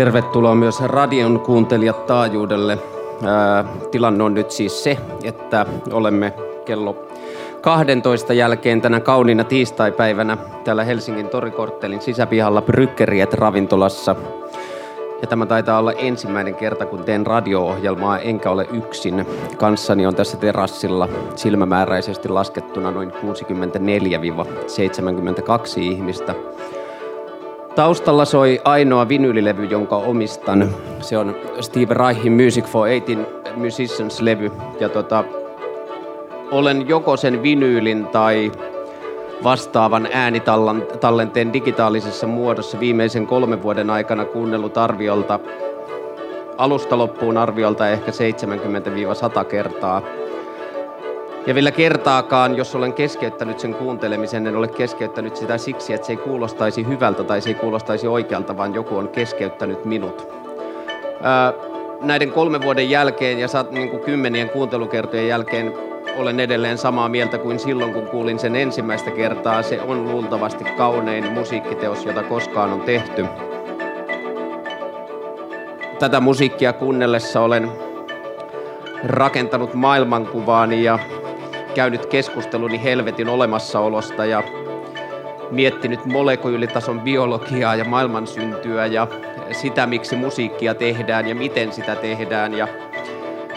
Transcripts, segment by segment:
Tervetuloa myös radion kuuntelijat taajuudelle. Ää, tilanne on nyt siis se, että olemme kello 12 jälkeen tänä kauniina tiistaipäivänä täällä Helsingin torikorttelin sisäpihalla Brykkeriet ravintolassa. Ja tämä taitaa olla ensimmäinen kerta, kun teen radio-ohjelmaa, enkä ole yksin. Kanssani on tässä terassilla silmämääräisesti laskettuna noin 64-72 ihmistä – Taustalla soi ainoa vinylilevy, jonka omistan. Se on Steve Reihin Music for 18 Musicians-levy. Ja tota, olen joko sen vinyylin tai vastaavan äänitallenteen digitaalisessa muodossa viimeisen kolmen vuoden aikana kuunnellut arviolta alusta loppuun arviolta ehkä 70-100 kertaa. Ja vielä kertaakaan, jos olen keskeyttänyt sen kuuntelemisen, en ole keskeyttänyt sitä siksi, että se ei kuulostaisi hyvältä tai se ei kuulostaisi oikealta, vaan joku on keskeyttänyt minut. Ää, näiden kolmen vuoden jälkeen ja saat, niin kuin kymmenien kuuntelukertojen jälkeen olen edelleen samaa mieltä kuin silloin, kun kuulin sen ensimmäistä kertaa. Se on luultavasti kaunein musiikkiteos, jota koskaan on tehty. Tätä musiikkia kuunnellessa olen rakentanut maailmankuvaani ja käynyt keskusteluni helvetin olemassaolosta ja miettinyt molekyylitason biologiaa ja maailmansyntyä ja sitä, miksi musiikkia tehdään ja miten sitä tehdään. Ja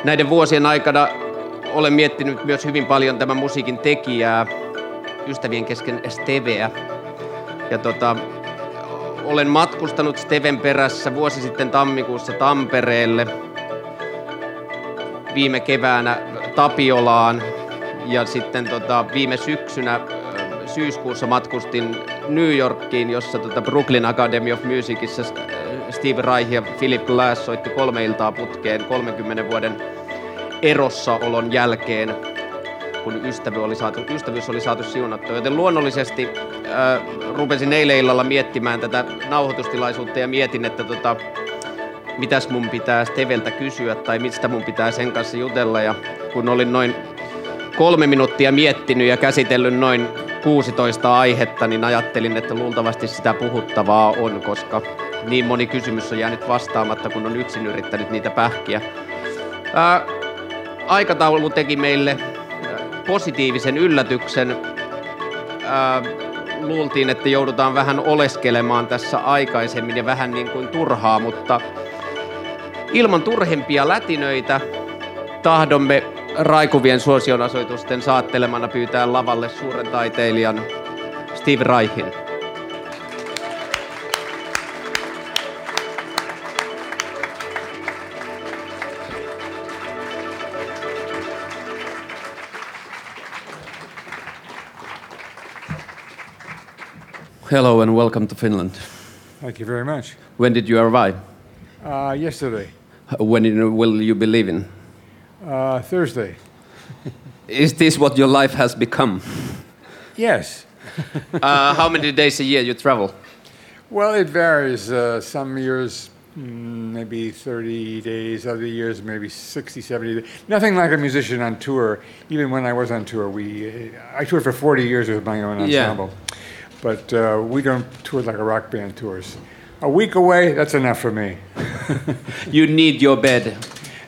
näiden vuosien aikana olen miettinyt myös hyvin paljon tämän musiikin tekijää, ystävien kesken Steveä. Ja tota, olen matkustanut Steven perässä vuosi sitten tammikuussa Tampereelle, viime keväänä Tapiolaan ja sitten tota, viime syksynä syyskuussa matkustin New Yorkiin, jossa tota Brooklyn Academy of Musicissa Steve Reich ja Philip Glass soitti kolme iltaa putkeen 30 vuoden erossaolon jälkeen, kun ystävy oli saatu, ystävyys oli saatu siunattua. Joten luonnollisesti äh, rupesin eilen illalla miettimään tätä nauhoitustilaisuutta ja mietin, että tota, mitäs mun pitää Steveltä kysyä tai mistä mun pitää sen kanssa jutella. Ja kun olin noin kolme minuuttia miettinyt ja käsitellyt noin 16 aihetta, niin ajattelin, että luultavasti sitä puhuttavaa on, koska niin moni kysymys on jäänyt vastaamatta, kun on yksin yrittänyt niitä pähkiä. Ää, aikataulu teki meille positiivisen yllätyksen. Ää, luultiin, että joudutaan vähän oleskelemaan tässä aikaisemmin ja vähän niin kuin turhaa, mutta ilman turhempia lätinöitä tahdomme raikuvien suosionasoitusten saattelemana pyytää lavalle suuren taiteilijan Steve Reichin. Hello and welcome to Finland. Thank you very much. When did you arrive? Uh, yesterday. When will you be leaving? Uh, Thursday. Is this what your life has become? Yes. uh, how many days a year you travel? Well, it varies. Uh, some years, mm, maybe 30 days. Other years, maybe 60, 70 days. Nothing like a musician on tour. Even when I was on tour, we uh, I toured for 40 years with my own ensemble. Yeah. But uh, we don't tour like a rock band tours. A week away, that's enough for me. you need your bed.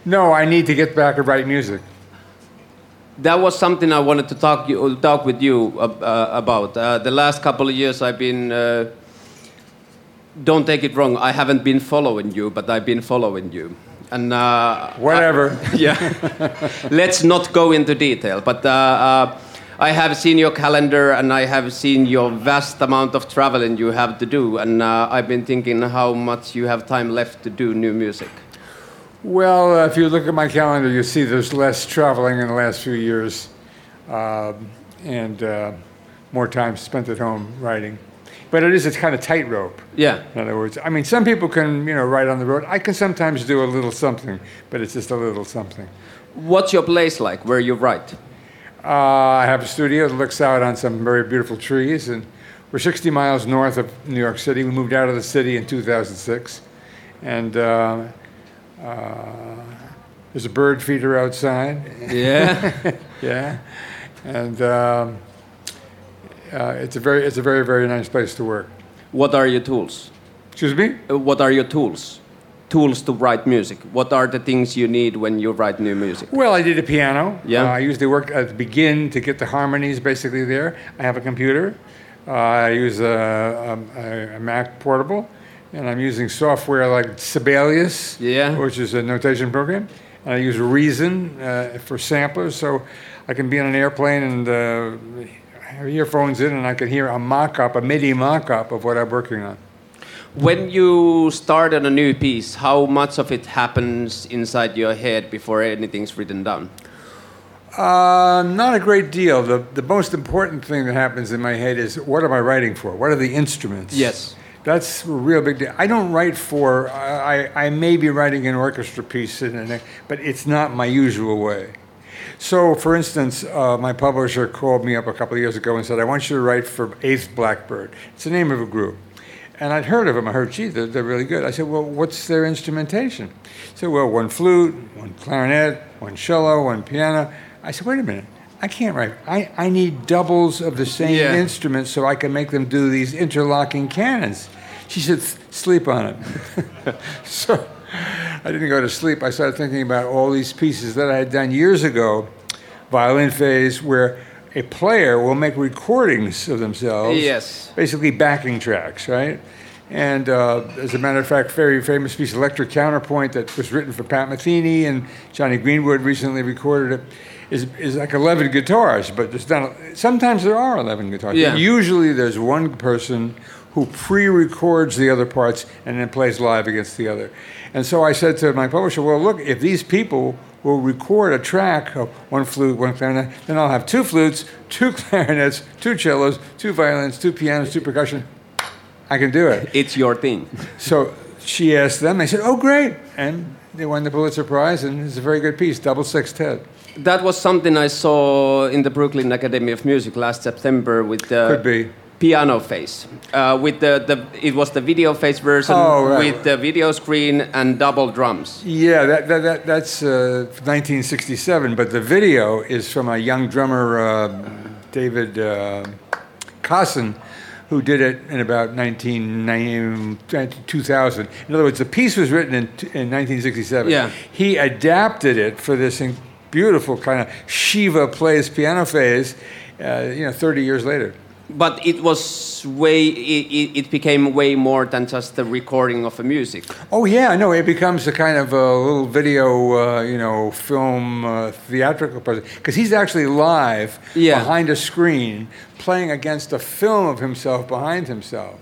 No, I need to get back and write music. That was something I wanted to talk you, talk with you uh, about. Uh, the last couple of years, I've been. Uh, don't take it wrong. I haven't been following you, but I've been following you. And uh, whatever. I, yeah. Let's not go into detail, but. Uh, uh, I have seen your calendar and I have seen your vast amount of traveling you have to do, and I've been thinking how much you have time left to do new music. Well, uh, if you look at my calendar, you see there's less traveling in the last few years uh, and uh, more time spent at home writing. But it is a kind of tightrope. Yeah. In other words, I mean, some people can, you know, write on the road. I can sometimes do a little something, but it's just a little something. What's your place like where you write? Uh, I have a studio that looks out on some very beautiful trees, and we're 60 miles north of New York City. We moved out of the city in 2006, and uh, there's a bird feeder outside. Yeah. yeah. And um, uh, it's a very it's a very very nice place to work. What are your tools? Excuse me? Uh, What are your tools? Tools to write music. What are the things you need when you write new music? Well, I did a piano. Yeah. Uh, I usually work at the begin to get the harmonies basically there. I have a computer. Uh, I use a, a, a Mac portable, and I'm using software like Sibelius, Yeah. which is a notation program. And I use Reason uh, for samplers, so I can be on an airplane and uh, have earphones in, and I can hear a mock-up, a MIDI mock-up of what I'm working on. When you start on a new piece, how much of it happens inside your head before anything's written down? Uh, not a great deal. The, the most important thing that happens in my head is what am I writing for? What are the instruments? Yes. That's a real big deal. I don't write for, I, I may be writing an orchestra piece, in but it's not my usual way. So, for instance, uh, my publisher called me up a couple of years ago and said, I want you to write for Eighth Blackbird. It's the name of a group. And I'd heard of them. I heard, gee, they're, they're really good. I said, well, what's their instrumentation? He said, well, one flute, one clarinet, one cello, one piano. I said, wait a minute. I can't write. I, I need doubles of the same Yeah. instrument so I can make them do these interlocking canons. She said, sleep on it. so I didn't go to sleep. I started thinking about all these pieces that I had done years ago, violin phase, where a player will make recordings of themselves. Yes. Basically backing tracks, right? And uh, as a matter of fact, very famous piece, Electric Counterpoint, that was written for Pat Metheny and Jonny Greenwood recently recorded it, is, is like 11 guitars, but there's not, sometimes there are 11 guitars. Yeah. Usually there's one person who pre-records the other parts and then plays live against the other. And so I said to my publisher, well, look, if these people will record a track of one flute, one clarinet, then I'll have two flutes, two clarinets, two cellos, two violins, two pianos, two percussion. I can do it. It's your thing. So she asked them, they said, oh, great. And they won the Pulitzer Prize, and it's a very good piece, double sextet. That was something I saw in the Brooklyn Academy of Music last September with the Could be. Piano phase. Uh, with the, the it was the video face version Oh, right. with the video screen and double drums. Yeah, that, that, that, that's uh, 1967, but the video is from a young drummer, uh, David uh, Cossin, who did it in about 1990 2000. In other words, the piece was written in, in 1967. Yeah. He adapted it for this beautiful kind of Shiva plays piano phase, uh, you know, 30 years later. But it was way it, it- became way more than just the recording of a music. Oh yeah, no, it becomes a kind of a little video, uh, you know, film uh, theatrical because he's actually live Yeah. behind a screen playing against a film of himself behind himself.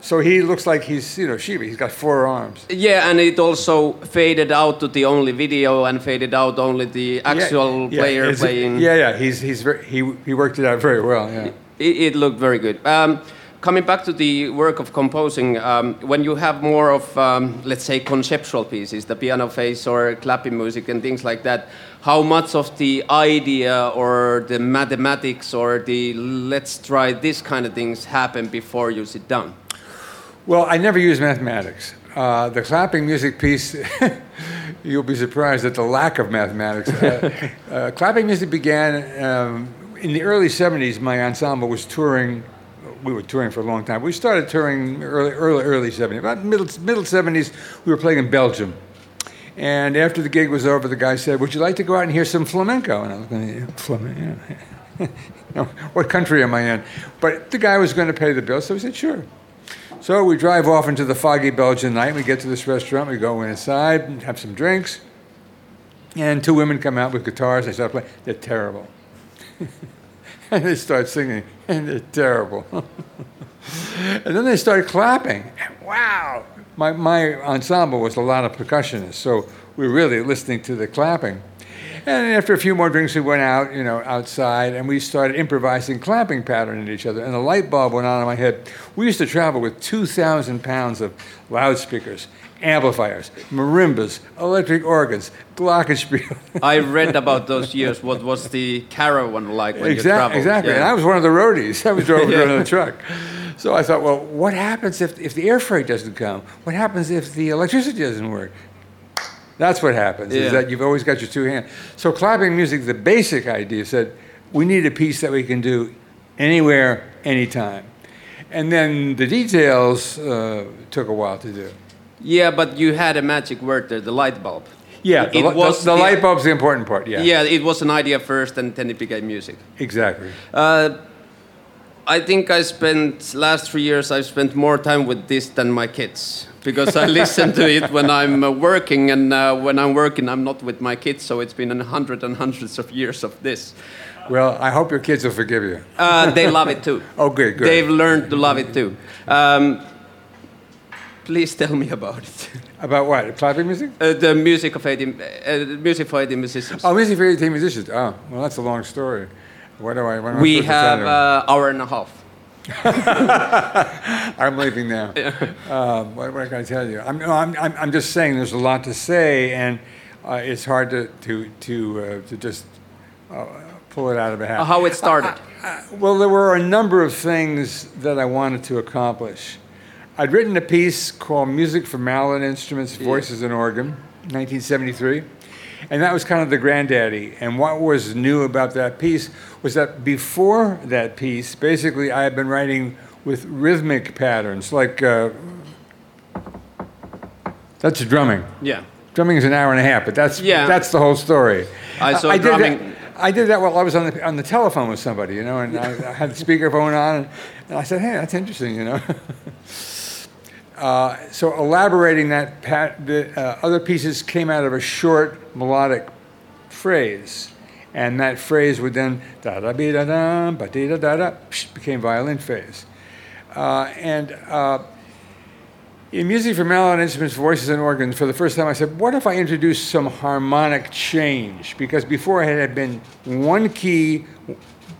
So he looks like he's, you know, Shiva. He's got four arms. Yeah, and it also faded out to the only video and faded out only the actual Yeah, yeah, player playing. Yeah, yeah, he's he's very, he he worked it out very well. Yeah. It, it looked very good. Um, coming back to the work of composing, um, when you have more of, um, let's say, conceptual pieces, the piano phase or clapping music and things like that, how much of the idea or the mathematics or the let's try this kind of things happen before you sit down? Well, I never use mathematics. Uh, the clapping music piece, you'll be surprised at the lack of mathematics. Uh, uh, clapping music began um, in the early 70s. My ensemble was touring. We were touring for a long time. We started touring early, early, early 70s. About middle, middle 70s, we were playing in Belgium. And after the gig was over, the guy said, "Would you like to go out and hear some flamenco?" And I was going, "Flamenco? What country am I in?" But the guy was going to pay the bill, so he said, "Sure." So we drive off into the foggy Belgian night. We get to this restaurant. We go inside, and have some drinks, and two women come out with guitars. They start playing. They're terrible, and they start singing, and they're terrible. and then they start clapping. Wow! My my ensemble was a lot of percussionists, so we were really listening to the clapping. And after a few more drinks, we went out, you know, outside, and we started improvising clapping pattern at each other. And the light bulb went on in my head. We used to travel with 2,000 pounds of loudspeakers, amplifiers, marimbas, electric organs, glockenspiel. I read about those years. What was the caravan like when you exactly, traveled? exactly. Yeah. And I was one of the roadies. I was driving Yeah. in the truck. So I thought, well, what happens if, if the air freight doesn't come? What happens if the electricity doesn't work? That's what happens, Yeah. is that you've always got your two hands. So clapping music, the basic idea said, we need a piece that we can do anywhere, anytime. and then the details uh, took a while to do. Yeah, but you had a magic word there, the light bulb. Yeah, the, It was the, the the- light bulb's the important part. Yeah, Yeah, it was an idea first, and then it became music. exactly. Uh, I think I spent last three years. I've spent more time with this than my kids because I listen to it when I'm uh, working, and uh, when I'm working, I'm not with my kids. So it's been a hundred and hundreds of years of this. Well, I hope your kids will forgive you. Uh, they love it too. Oh, good, good. They've learned to love it too. Um, please tell me about it. About what? Clapping music? Uh, the music of 18, uh, music for 18 musicians. Oh, music for 18 musicians. Oh, well, that's a long story. What do I? What we have an uh, hour and a half. I'm leaving now. Um, what, what can I tell you? I'm, no, I'm, I'm, I'm just saying there's a lot to say, and uh, it's hard to to to uh, to just uh, pull it out of a hat. Uh, how it started. Well, there were a number of things that I wanted to accomplish. I'd written a piece called Music for Mallet Instruments, Voices, and Organ, 1973. And that was kind of the granddaddy. And what was new about that piece was that before that piece, basically, I had been writing with rhythmic patterns, like uh, that's drumming. yeah. Drumming is an hour and a half, but that's Yeah. that's the whole story. I saw did drumming- That, I did that while I was on the on the telephone with somebody, you know, and I, I had the speakerphone on, and, and I said, "Hey, that's interesting," you know. uh, so elaborating that, pat, the uh, other pieces came out of a short melodic phrase, and that phrase would then da da be da da ba da da da became violin phase, uh, and. Uh, in music for mallet instruments, voices, and organs, for the first time, I said, what if I introduced some harmonic change? Because before it had been one key,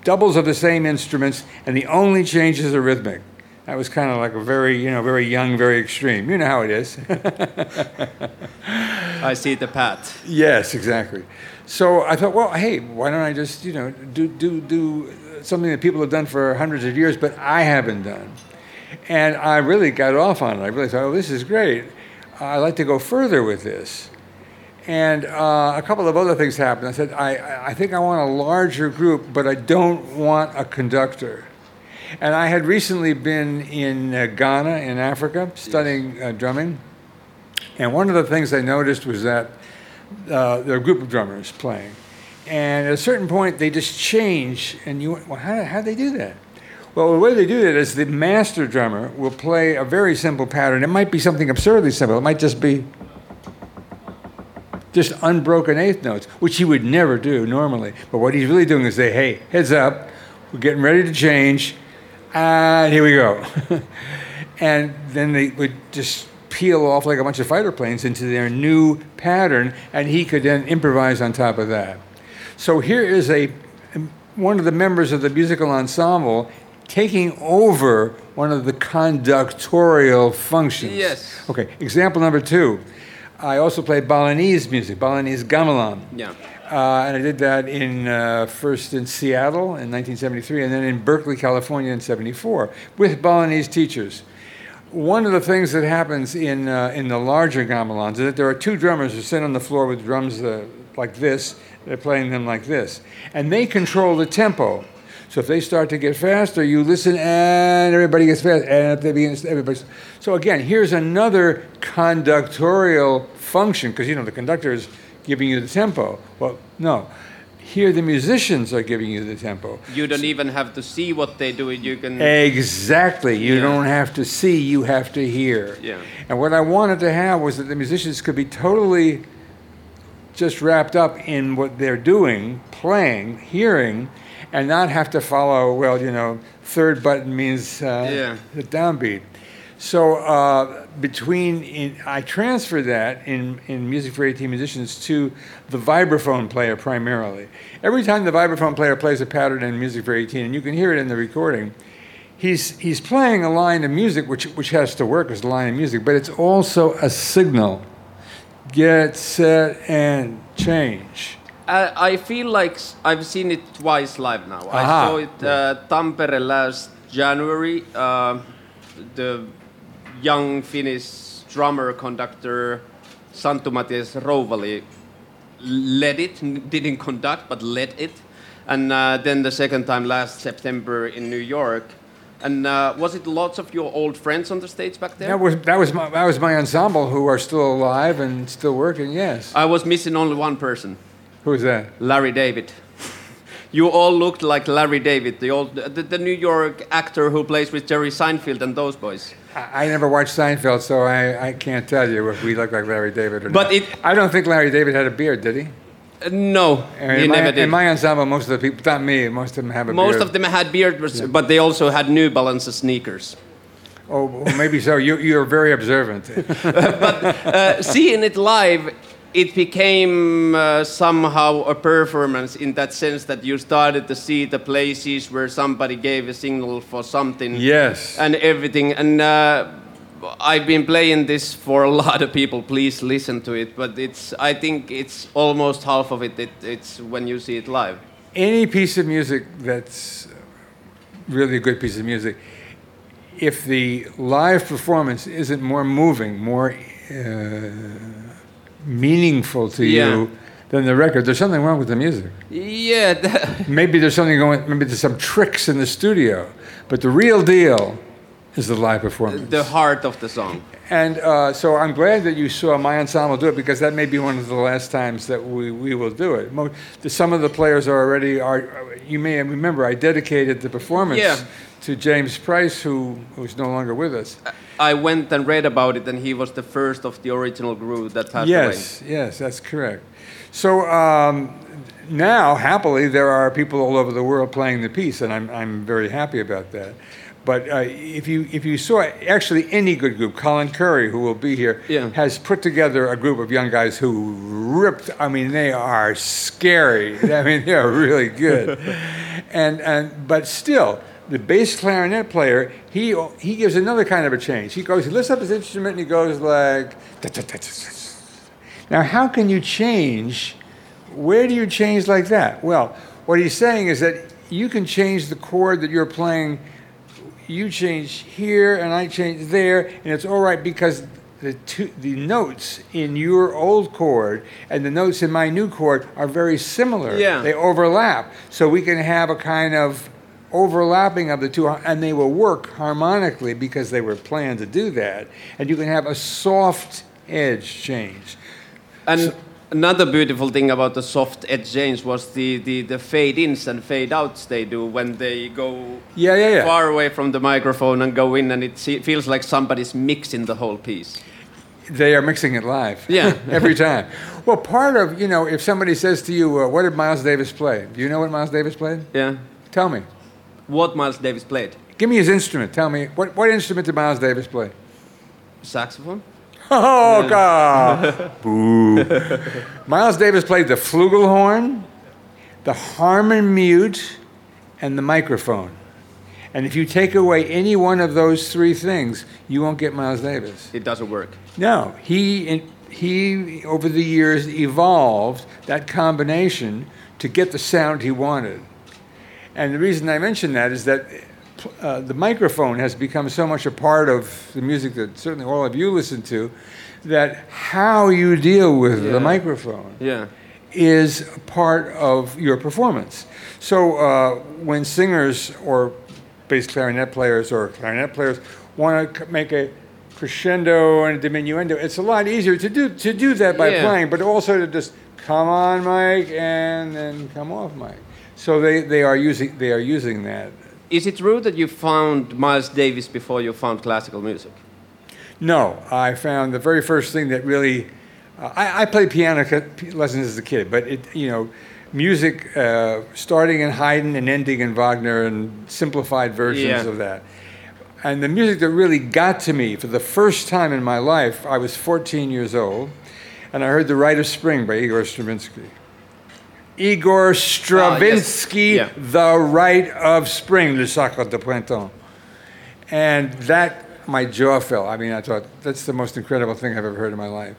doubles of the same instruments, and the only change is the rhythmic. That was kind of like a very, you know, very young, very extreme. You know how it is. I see the path. Yes, exactly. So I thought, well, hey, why don't I just, you know, do, do, do something that people have done for hundreds of years, but I haven't done. And I really got off on it. I really thought, oh, this is great. I'd like to go further with this. And uh, a couple of other things happened. I said, I, I think I want a larger group, but I don't want a conductor. And I had recently been in uh, Ghana, in Africa, studying uh, drumming. And one of the things I noticed was that uh, there are a group of drummers playing. And at a certain point, they just change. And you went, well, how, how do they do that? Well, the way they do that is the master drummer will play a very simple pattern. It might be something absurdly simple. It might just be just unbroken eighth notes, which he would never do normally. But what he's really doing is say, hey, heads up, we're getting ready to change, and here we go. and then they would just peel off like a bunch of fighter planes into their new pattern, and he could then improvise on top of that. So here is a one of the members of the musical ensemble taking over one of the conductorial functions. Yes. Okay, example number two. I also play Balinese music, Balinese gamelan. Yeah. Uh, and I did that in uh, first in Seattle in 1973, and then in Berkeley, California in '74 with Balinese teachers. One of the things that happens in uh, in the larger gamelans is that there are two drummers who sit on the floor with drums uh, like this. They're playing them like this, and they control the tempo. So if they start to get faster, you listen, and everybody gets fast, and if they begin, everybody. So again, here's another conductorial function because you know the conductor is giving you the tempo. Well, no, here the musicians are giving you the tempo. You don't even have to see what they do. You can. Exactly. You Yeah. don't have to see, you have to hear. Yeah. And what I wanted to have was that the musicians could be totally just wrapped up in what they're doing, playing, hearing, and not have to follow, well, you know, third button means uh, Yeah. the downbeat. So uh, between, in, I transferred that in, in Music for 18 Musicians to the vibraphone player primarily. Every time the vibraphone player plays a pattern in Music for 18, and you can hear it in the recording, he's, he's playing a line of music which, which has to work as a line of music, but it's also a signal. Get, set, and change. I, I feel like I've seen it twice live now. I saw it uh, Tampere last January. Uh, the young Finnish drummer conductor Santtu Matias Rouvali led it, didn't conduct but led it. And uh, then the second time last September in New York, And uh, was it lots of your old friends on the stage back there? That was that was my that was my ensemble who are still alive and still working. Yes. I was missing only one person, Who's that? Larry David. You all looked like Larry David, the old, the, the New York actor who plays with Jerry Seinfeld and those boys. I, never watched Seinfeld, so I, I can't tell you if we look like Larry David or But not. it- I don't think Larry David had a beard, did he? Uh, no, And he in, my, never did. in my ensemble, most of the people, not me, most of them have a Most beard. Most of them had beards, but they also had New Balance sneakers. Oh, well, maybe so. You, you're very observant. Uh, seeing it live, it became uh, somehow a performance in that sense that you started to see the places where somebody gave a signal for something yes. and everything. And uh, I've been playing this for a lot of people. Please listen to it. But it's I think it's almost half of it. it it's when you see it live. Any piece of music that's really a good piece of music, if the live performance isn't more moving, more uh, meaningful to Yeah. you than the record, there's something wrong with the music. Yeah, th- Maybe there's something going. Maybe there's some tricks in the studio, but the real deal is the live performance. the heart of the song. And uh, so I'm glad that you saw my ensemble do it because that may be one of the last times that we, we will do it. Mo- the- Some of the players are already are. You may remember I dedicated the performance Yeah. to James Price, who who's no longer with us. I went and read about it, and he was the first of the original group that passed away. Yes, yes, that's correct. So um, now, happily, there are people all over the world playing the piece, and I'm, I'm very happy about that. But uh, if you if you saw actually any good group, Colin Currie, who will be here, Yeah. has put together a group of young guys who ripped. I mean, they are scary. I mean, they're really good. and and but still, the bass clarinet player, he he gives another kind of a change. He goes, he lifts up his instrument, and he goes like. Now, how can you change? Where do you change like that? Well, what he's saying is that you can change the chord that you're playing. You change here, and I change there, and it's all right because the two, the notes in your old chord and the notes in my new chord are very similar. Yeah. They overlap, so we can have a kind of overlapping of the two, and they will work harmonically because they were planned to do that. And you can have a soft edge change. And another beautiful thing about the soft edge change was the, the, the fade ins and fade outs they do when they go Yeah, yeah, yeah. far away from the microphone and go in, and it se- feels like somebody's mixing the whole piece. They are mixing it live. Yeah. every time. Well, part of, you know, if somebody says to you, uh, what did Miles Davis play? Do you know what Miles Davis played? Yeah. Tell me. What Miles Davis played? Give me his instrument. Tell me. What, what instrument did Miles Davis play? Saxophone? Oh, God. Boo. Miles Davis played the flugelhorn, the harmon mute, and the microphone. And if you take away any one of those three things, you won't get Miles Davis. It doesn't work. No, he he over the years evolved that combination to get the sound he wanted. And the reason I mention that is that uh, the microphone has become so much a part of the music that certainly all of you listen to that how you deal with Yeah. the microphone Yeah. is part of your performance. So uh, when singers or bass clarinet players or clarinet players want to make a crescendo and a diminuendo, it's a lot easier to do to do that by Yeah. playing, but also to just come on mic and then come off mic. So they, they are using they are using that. Is it true that you found Miles Davis before you found classical music? No, I found the very first thing that really. Uh, I, I played piano lessons as a kid, but it, you know, music uh, starting in Haydn and ending in Wagner and simplified versions Yeah. of that. And the music that really got to me for the first time in my life, I was 14 years old, and I heard The Rite of Spring by Igor Stravinsky. Igor uh, Stravinsky, Yeah. The Rite of Spring, Le Sacre de Printemps. And that, my jaw fell. I mean, I thought, that's the most incredible thing I've ever heard in my life.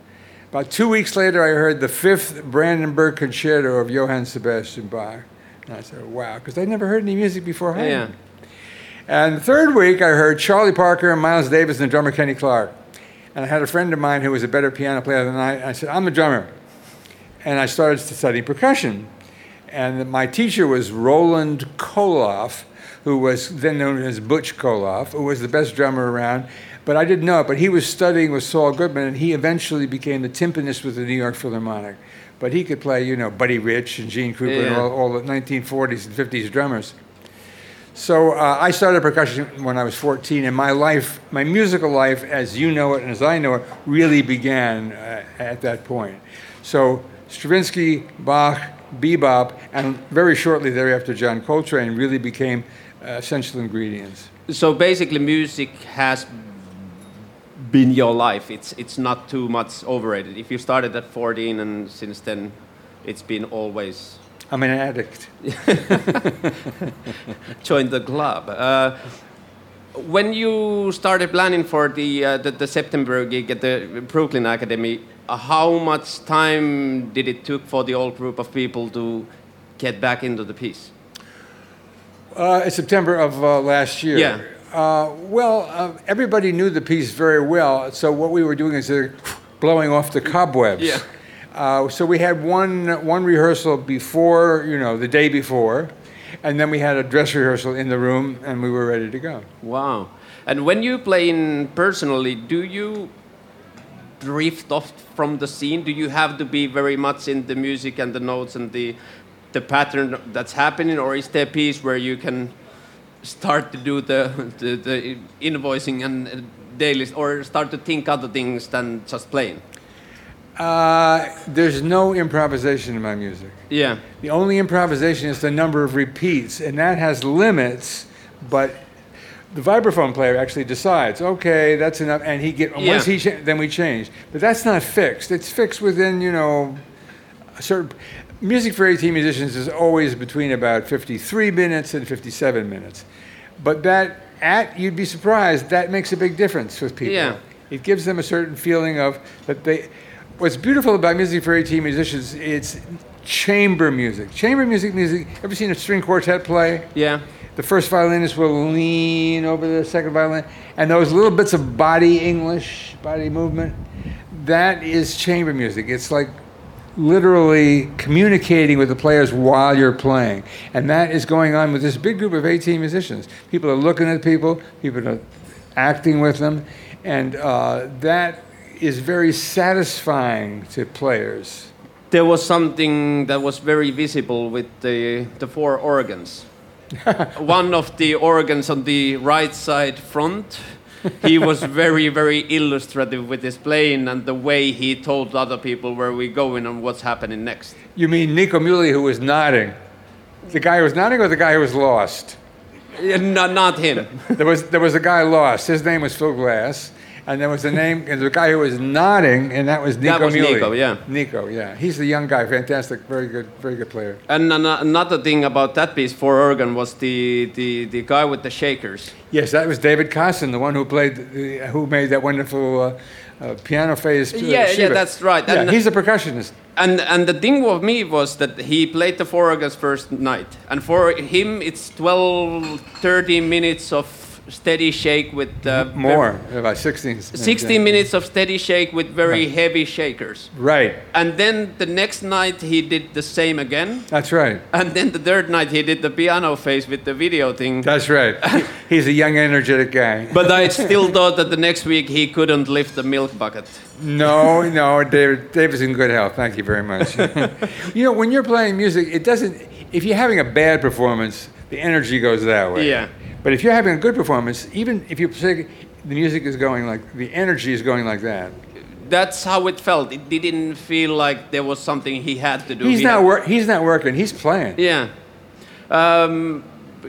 About two weeks later, I heard the fifth Brandenburg Concerto of Johann Sebastian Bach. And I said, wow, because I'd never heard any music before. Yeah. And the third week, I heard Charlie Parker and Miles Davis and the drummer Kenny Clarke. And I had a friend of mine who was a better piano player than I. I said, I'm a drummer. And I started to study percussion. and my teacher was Roland Kohloff, who was then known as Butch Kohloff, who was the best drummer around. But I didn't know it. But he was studying with Saul Goodman, and he eventually became the timpanist with the New York Philharmonic. But he could play, you know, Buddy Rich and Gene Krupa and all, all the 1940s and 50s drummers. So uh, I started percussion when I was 14, and my life, my musical life, as you know it and as I know it, really began uh, at that point. So Stravinsky, Bach, bebop, and very shortly thereafter, John Coltrane really became uh, essential ingredients. So basically, music has been your life. It's it's not too much overrated. If you started at 14 and since then, it's been always I'm an addict. join the club. Uh, when you started planning for the, uh, the the September gig at the Brooklyn Academy, how much time did it took for the old group of people to get back into the piece? Uh, in September of uh, last year. Yeah. Uh, well, uh, everybody knew the piece very well, so what we were doing is uh, blowing off the cobwebs. Yeah. Uh, so we had one one rehearsal before, you know, the day before, and then we had a dress rehearsal in the room, and we were ready to go. Wow. And when you play in personally, do you drift off from the scene? Do you have to be very much in the music and the notes and the the pattern that's happening, or is there a piece where you can start to do the the, the invoicing and uh, dailies, or start to think other things than just playing? Uh, there's no improvisation in my music. Yeah. The only improvisation is the number of repeats, and that has limits, but the vibraphone player actually decides, okay, that's enough, and he get Yeah. once he cha- then we change. But that's not fixed. It's fixed within you know a certain. Music for 18 musicians is always between about 53 minutes and 57 minutes, but that at you'd be surprised that makes a big difference with people. Yeah. It gives them a certain feeling of that they. What's beautiful about music for 18 musicians, it's chamber music. Chamber music, music. Ever seen a string quartet play? Yeah. The first violinist will lean over the second violin, and those little bits of body English, body movement, that is chamber music. It's like literally communicating with the players while you're playing. And that is going on with this big group of 18 musicians. People are looking at people, people are acting with them, and uh, that is very satisfying to players. There was something that was very visible with the the four organs. One of the organs on the right side front, he was very, very illustrative with his playing and the way he told other people where we're going and what's happening next. You mean Nico Muhly, who was nodding? The guy who was nodding, or the guy who was lost? Yeah, not, not him. There was there was a guy lost. His name was Phil Glass, and there was the name and the guy who was nodding, and that was Nico That was. Nico, yeah. Nico, yeah. He's the young guy, fantastic, very good, very good player. And an- another thing about that piece, for organ, was the, the, the guy with the shakers. Yes, that was David Cossin, the one who played, the, who made that wonderful uh, uh, piano phase. uh, Yeah, yeah, that's right. Yeah, And- he's a percussionist. And and the thing with me was that he played the four organs first night, and for him it's 12, 13 minutes of steady shake with uh, More, about 16. 16 minutes of steady shake with very heavy shakers. Right, And then the next night he did the same again. that's right. And then the third night he did the piano phase with the video thing. That's right. He's a young, energetic guy. But I still thought that the next week he couldn't lift the milk bucket. No, no, David. David's in good health. Thank you very much. you know, when you're playing music, it doesn't. If you're having a bad performance, the energy goes that way. Yeah. But if you're having a good performance, even if you say the music is going like the energy is going like that, That's how it felt. It didn't feel like there was something he had to do. he's He not work. He's not working. He's playing. Yeah. Um,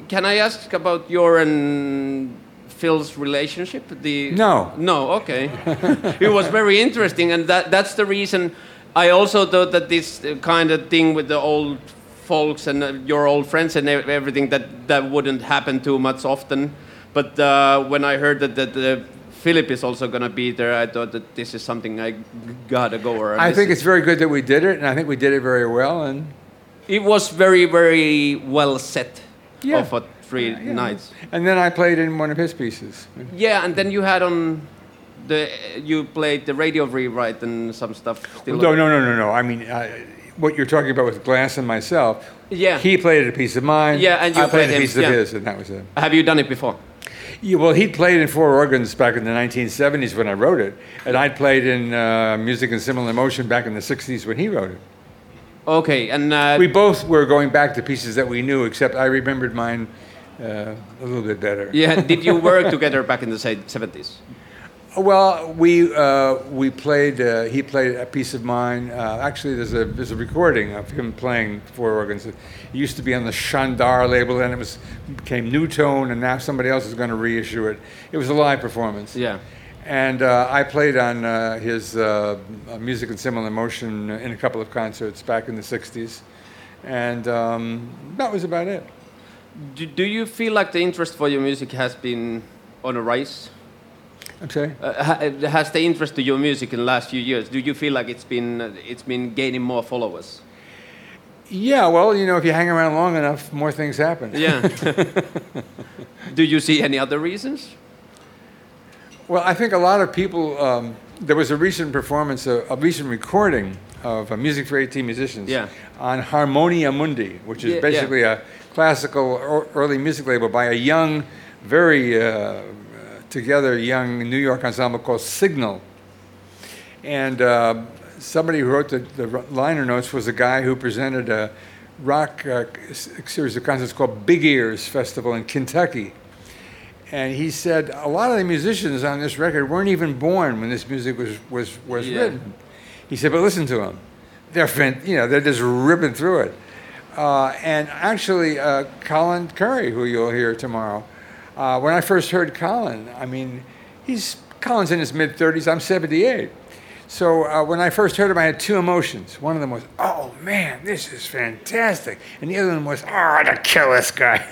can I ask about your and Phil's relationship? The No. No. Okay. it was very interesting, and that that's the reason. I also thought that this uh, kind of thing with the old folks and uh, your old friends and everything that that wouldn't happen too much often. But uh, when I heard that that uh, Philip is also going to be there, I thought that this is something I gotta go. Or I think it's very good that we did it, and I think we did it very well. And it was very very well set. Yeah. What three yeah. nights. and then I played in one of his pieces. Yeah, and then you had on the you played the radio rewrite and some stuff. Still No, no, no, no, no. I mean, uh, what you're talking about with Glass and myself. Yeah. He played it a piece of mine. Yeah, and you I played played a him, piece of yeah. his, and that was it. Have you done it before? Yeah, well, he played in four organs back in the 1970s when I wrote it, and I played in uh, music in similar motion back in the 60s when he wrote it. Okay, and uh, We both were going back to pieces that we knew, except I remembered mine uh, a little bit better. yeah, did you work together back in the 70s? Well, we uh, we played. Uh, he played a piece of mine. Uh, actually, there's a there's a recording of him playing four organs. It used to be on the Shandar label, and it was became New Tone, and now somebody else is going to reissue it. It was a live performance. Yeah. And uh, I played on uh, his uh, music in similar motion in a couple of concerts back in the '60s, and um, that was about it. Do, do you feel like the interest for your music has been on a rise? I'm sorry. Uh, has the interest to your music in the last few years? Do you feel like it's been uh, it's been gaining more followers? Yeah, well, you know, if you hang around long enough, more things happen. Yeah. do you see any other reasons? Well, I think a lot of people. Um, there was a recent performance, a, a recent recording of uh, Music for 18 Musicians Yeah. on Harmonia Mundi, which is Yeah, yeah. basically a classical or early music label by a young, very uh, together a young New York ensemble called Signal. And uh, somebody who wrote the, the liner notes was a guy who presented a rock uh, series of concerts called Big Ears Festival in Kentucky. And he said a lot of the musicians on this record weren't even born when this music was, was, was Yeah. written. He said, but listen to them. They're, fan- you know, they're just ripping through it. Uh, and actually, uh, Colin Currie, who you'll hear tomorrow, uh, when I first heard Colin, I mean, he's Colin's in his mid 30s. I'm 78. So uh, when I first heard him, I had two emotions. One of them was, "Oh man, this is fantastic," and the other one was, "Oh, to kill this guy,"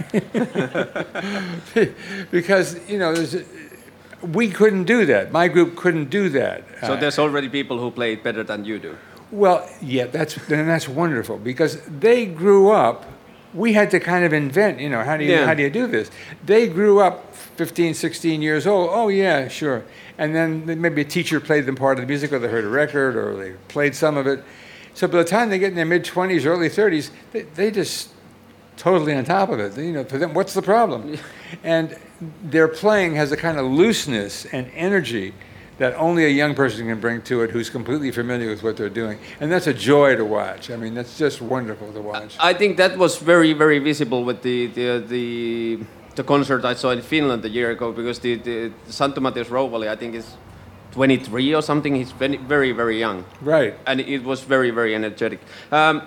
because you know, a, we couldn't do that. My group couldn't do that. So Uh, there's already people who play it better than you do. well, yeah, that's then that's wonderful because they grew up. We had to kind of invent, you know, how do you Yeah. how do you do this? They grew up 15, 16 years old. Oh yeah, sure. And then maybe a teacher played them part of the music, or they heard a record, or they played some of it. So by the time they get in their mid 20s, early 30s, they, they just totally on top of it. You know, for them, what's the problem? and their playing has a kind of looseness and energy that only a young person can bring to it who's completely familiar with what they're doing. And that's a joy to watch. I mean, that's just wonderful to watch. I think that was very, very visible with the the the, the concert I saw in Finland a year ago because the, the Santtu Matias Rouvali, I think is 23 or something. He's very, very, very young, Right. and it was very, very energetic. Um,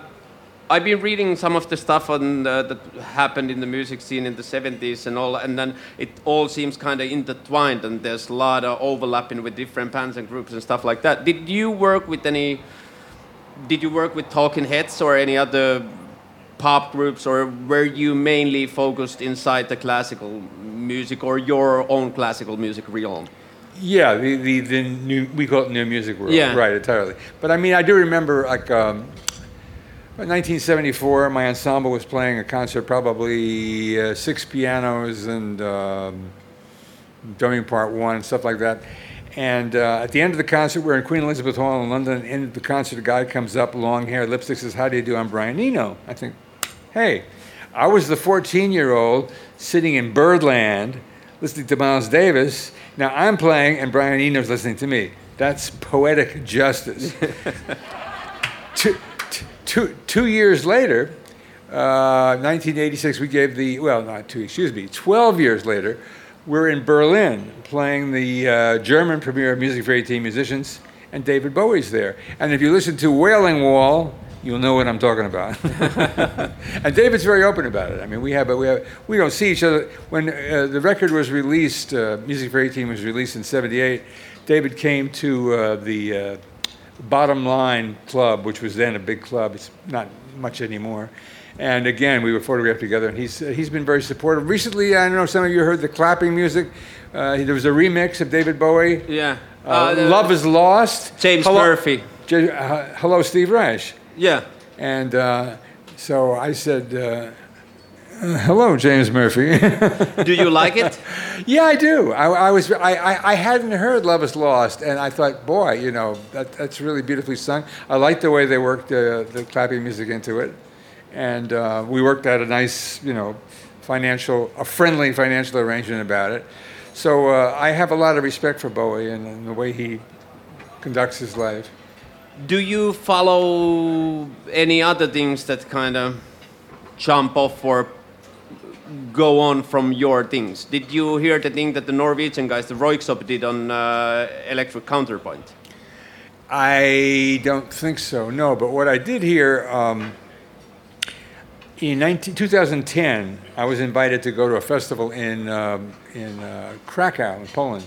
I've been reading some of the stuff on uh, that happened in the music scene in the 70s and all, and then it all seems kind of intertwined, and there's a lot of overlapping with different bands and groups and stuff like that. Did you work with any? Did you work with Talking Heads or any other pop groups, or were you mainly focused inside the classical music or your own classical music realm? Yeah, the, the, the new, we call it new music world. Yeah. Right, entirely. But I mean, I do remember like um, in 1974, my ensemble was playing a concert, probably uh, six pianos and um, drumming part one and stuff like that. And uh, at the end of the concert, we're in Queen Elizabeth Hall in London. The end of the concert, a guy comes up, long hair, lipstick, says, How do you do? I'm Brian Eno. I think, hey, I was the 14 year old sitting in Birdland listening to Miles Davis. Now I'm playing, and Brian Eno's listening to me. That's poetic justice. two, t- two, two years later, uh, 1986, we gave the, well, not two, excuse me, 12 years later, we're in Berlin playing the uh, German premiere of Music for 18 Musicians, and David Bowie's there. And if you listen to Wailing Wall, you'll know what I'm talking about. and David's very open about it. I mean, we have, we have, we don't see each other. When uh, the record was released, uh, Music for 18 was released in '78. David came to uh, the uh, Bottom Line Club, which was then a big club. It's not much anymore. And again, we were photographed together, and he's, uh, he's been very supportive. Recently, I know some of you heard the clapping music. Uh, there was a remix of David Bowie. Yeah. Uh, the- Love is Lost. James Hello- Murphy. J- uh, hello, Steve Reich. Yeah. And uh, so I said, uh, uh, hello, James Murphy. Do you like it? Yeah, I do. I, I was I, I, I hadn't heard "Love Is Lost," and I thought, boy, you know, that, that's really beautifully sung. I like the way they worked uh, the clapping music into it, and uh, we worked out a nice, you know, financial, a friendly financial arrangement about it. So uh, I have a lot of respect for Bowie and, and the way he conducts his life. Do you follow any other things that kind of jump off or go on from your things? Did you hear the thing that the Norwegian guys, the Röyksopp, did on uh, Electric Counterpoint? I don't think so, no. But what I did hear um, in 19, 2010, I was invited to go to a festival in, um, in uh, Krakow, in Poland.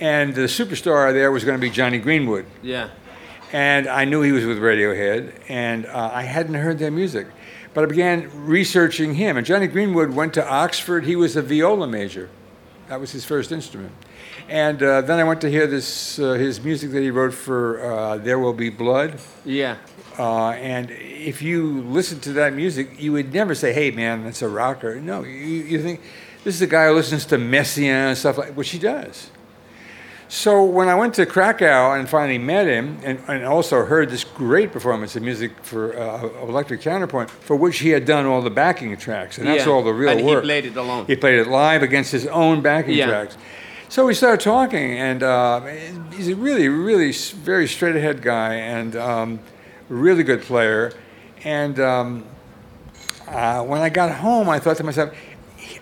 And the superstar there was going to be Jonny Greenwood. Yeah. And I knew he was with Radiohead, and uh, I hadn't heard their music. But I began researching him. And Jonny Greenwood went to Oxford. He was a viola major. That was his first instrument. And uh, then I went to hear this, uh, his music that he wrote for uh, There Will Be Blood. Yeah. Uh, and if you listen to that music, you would never say, hey, man, that's a rocker. No, you, you think this is a guy who listens to Messiaen and stuff like which he does. So when I went to Krakow and finally met him, and, and also heard this great performance of music for uh, Electric Counterpoint, for which he had done all the backing tracks, and that's yeah. all the real and work. he played it alone. He played it live against his own backing Yeah. tracks. So we started talking, and uh, he's a really, really very straight ahead guy and um, really good player. And um, uh, when I got home, I thought to myself,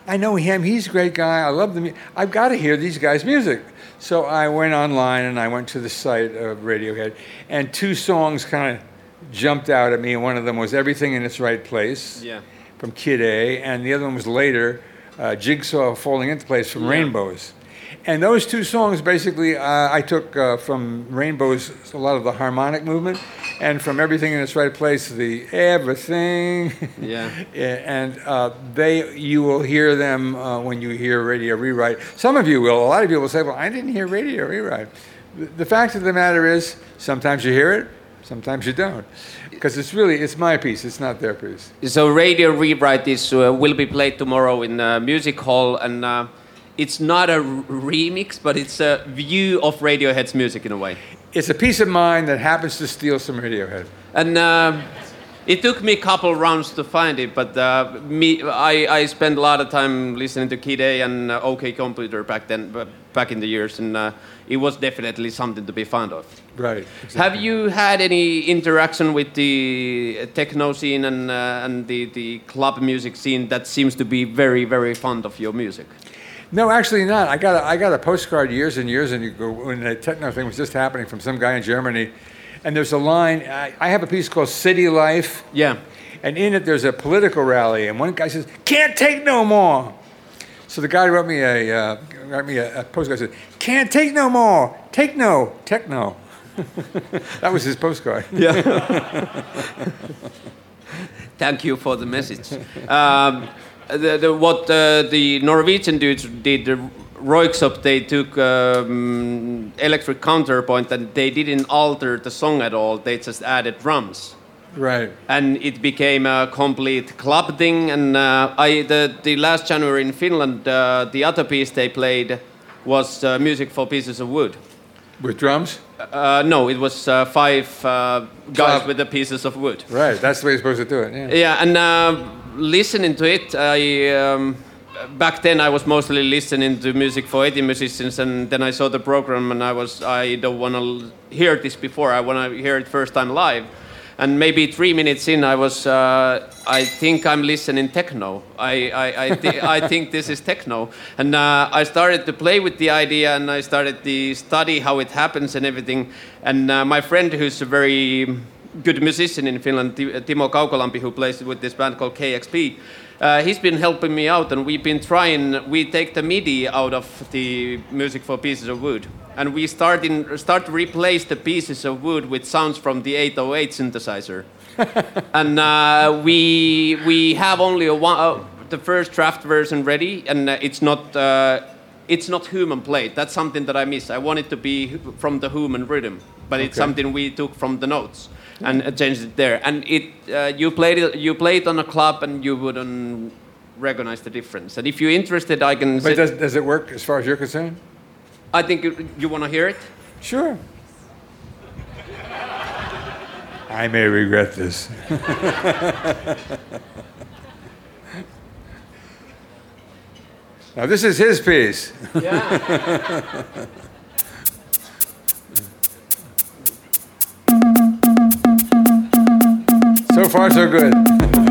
I know him. He's a great guy. I love the music. I've got to hear these guys' music. So I went online and I went to the site of Radiohead, and two songs kind of jumped out at me. One of them was "Everything in Its Right Place" Yeah. from Kid A, and the other one was later, uh, Jigsaw Falling Into Place from Yeah. Rainbows. And those two songs basically uh, I took uh, from Rainbows a lot of the harmonic movement, and from Everything in Its Right Place, the everything. Yeah. And uh, they, you will hear them uh, when you hear Radio Rewrite. Some of you will. A lot of you will say, "Well, I didn't hear Radio Rewrite." The, the fact of the matter is, sometimes you hear it, sometimes you don't, because it's really it's my piece. It's not their piece. So Radio Rewrite is uh, will be played tomorrow in uh, Music Hall, and uh, it's not a remix, but it's a view of Radiohead's music in a way. It's a piece of mine that happens to steal some Radiohead. And uh, it took me a couple rounds to find it, but uh, me, I, I spent a lot of time listening to Kid A and uh, OK Computer back then, back in the years, and uh, it was definitely something to be fond of. Right. Have you had any interaction with the techno scene and, uh, and the, the club music scene that seems to be very, very fond of your music? No, actually not. I got a, I got a postcard years and years ago when the techno thing was just happening from some guy in Germany, and there's a line. I, I have a piece called City Life, Yeah. and in it there's a political rally, and one guy says, "Can't take no more." So the guy wrote me a uh, wrote me a, a postcard said, "Can't take no more. Take no techno." that was his postcard. Yeah. Thank you for the message. um, the, the, what uh, the Norwegian dudes did, the Röyksopp, they took um, electric counterpoint and they didn't alter the song at all. They just added drums. Right. and it became a complete club thing. And uh, I, the, the last January in Finland, uh, the other piece they played was uh, music for pieces of wood. With drums. Uh, no, it was uh, five uh, guys Club. with the pieces of wood. Right. That's the way you're supposed to do it. Yeah. Yeah, and uh, listening to it, I um, back then I was mostly listening to music for 80 musicians, and then I saw the program, and I was I don't want to hear this before. I want to hear it first time live. And maybe three minutes in, I was uh, I think I'm listening techno. I I I, thi- I think this is techno, and uh, I started to play with the idea, and I started to study how it happens and everything. And uh, my friend, who's a very good musician in Finland, Timo Kaukolampi, who plays with this band called KXP. Uh, he's been helping me out, and we've been trying. We take the MIDI out of the music for pieces of wood, and we start in start to replace the pieces of wood with sounds from the 808 synthesizer. and uh, we we have only a one, uh, the first draft version ready, and uh, it's not. Uh, it's not human played. That's something that I miss. I want it to be from the human rhythm, but it's something we took from the notes and uh, changed it there. And it, uh, you played it, you played on a club, and you wouldn't recognize the difference. And if you're interested, I can. But does, does it work as far as you're concerned? I think you, you want to hear it. Sure. I may regret this. now, this is his piece. Yeah. So far, so good.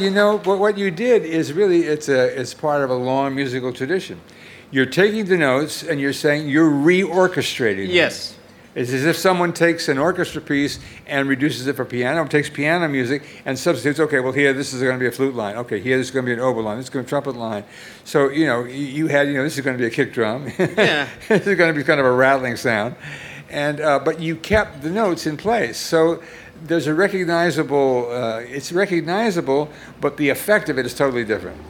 you know, what, what you did is really it's a it's part of a long musical tradition. You're taking the notes and you're saying you're reorchestrating. them. yes. It's as if someone takes an orchestra piece and reduces it for piano, takes piano music and substitutes. Okay, well here this is going to be a flute line. Okay, here this is going to be an oboe line. This is going to be a trumpet line. So you know you- you had you know this is going to be a kick drum. Yeah. this is going to be kind of a rattling sound, and uh, but you kept the notes in place. So there's a recognizable. Uh, it's recognizable, but the effect of it is totally different.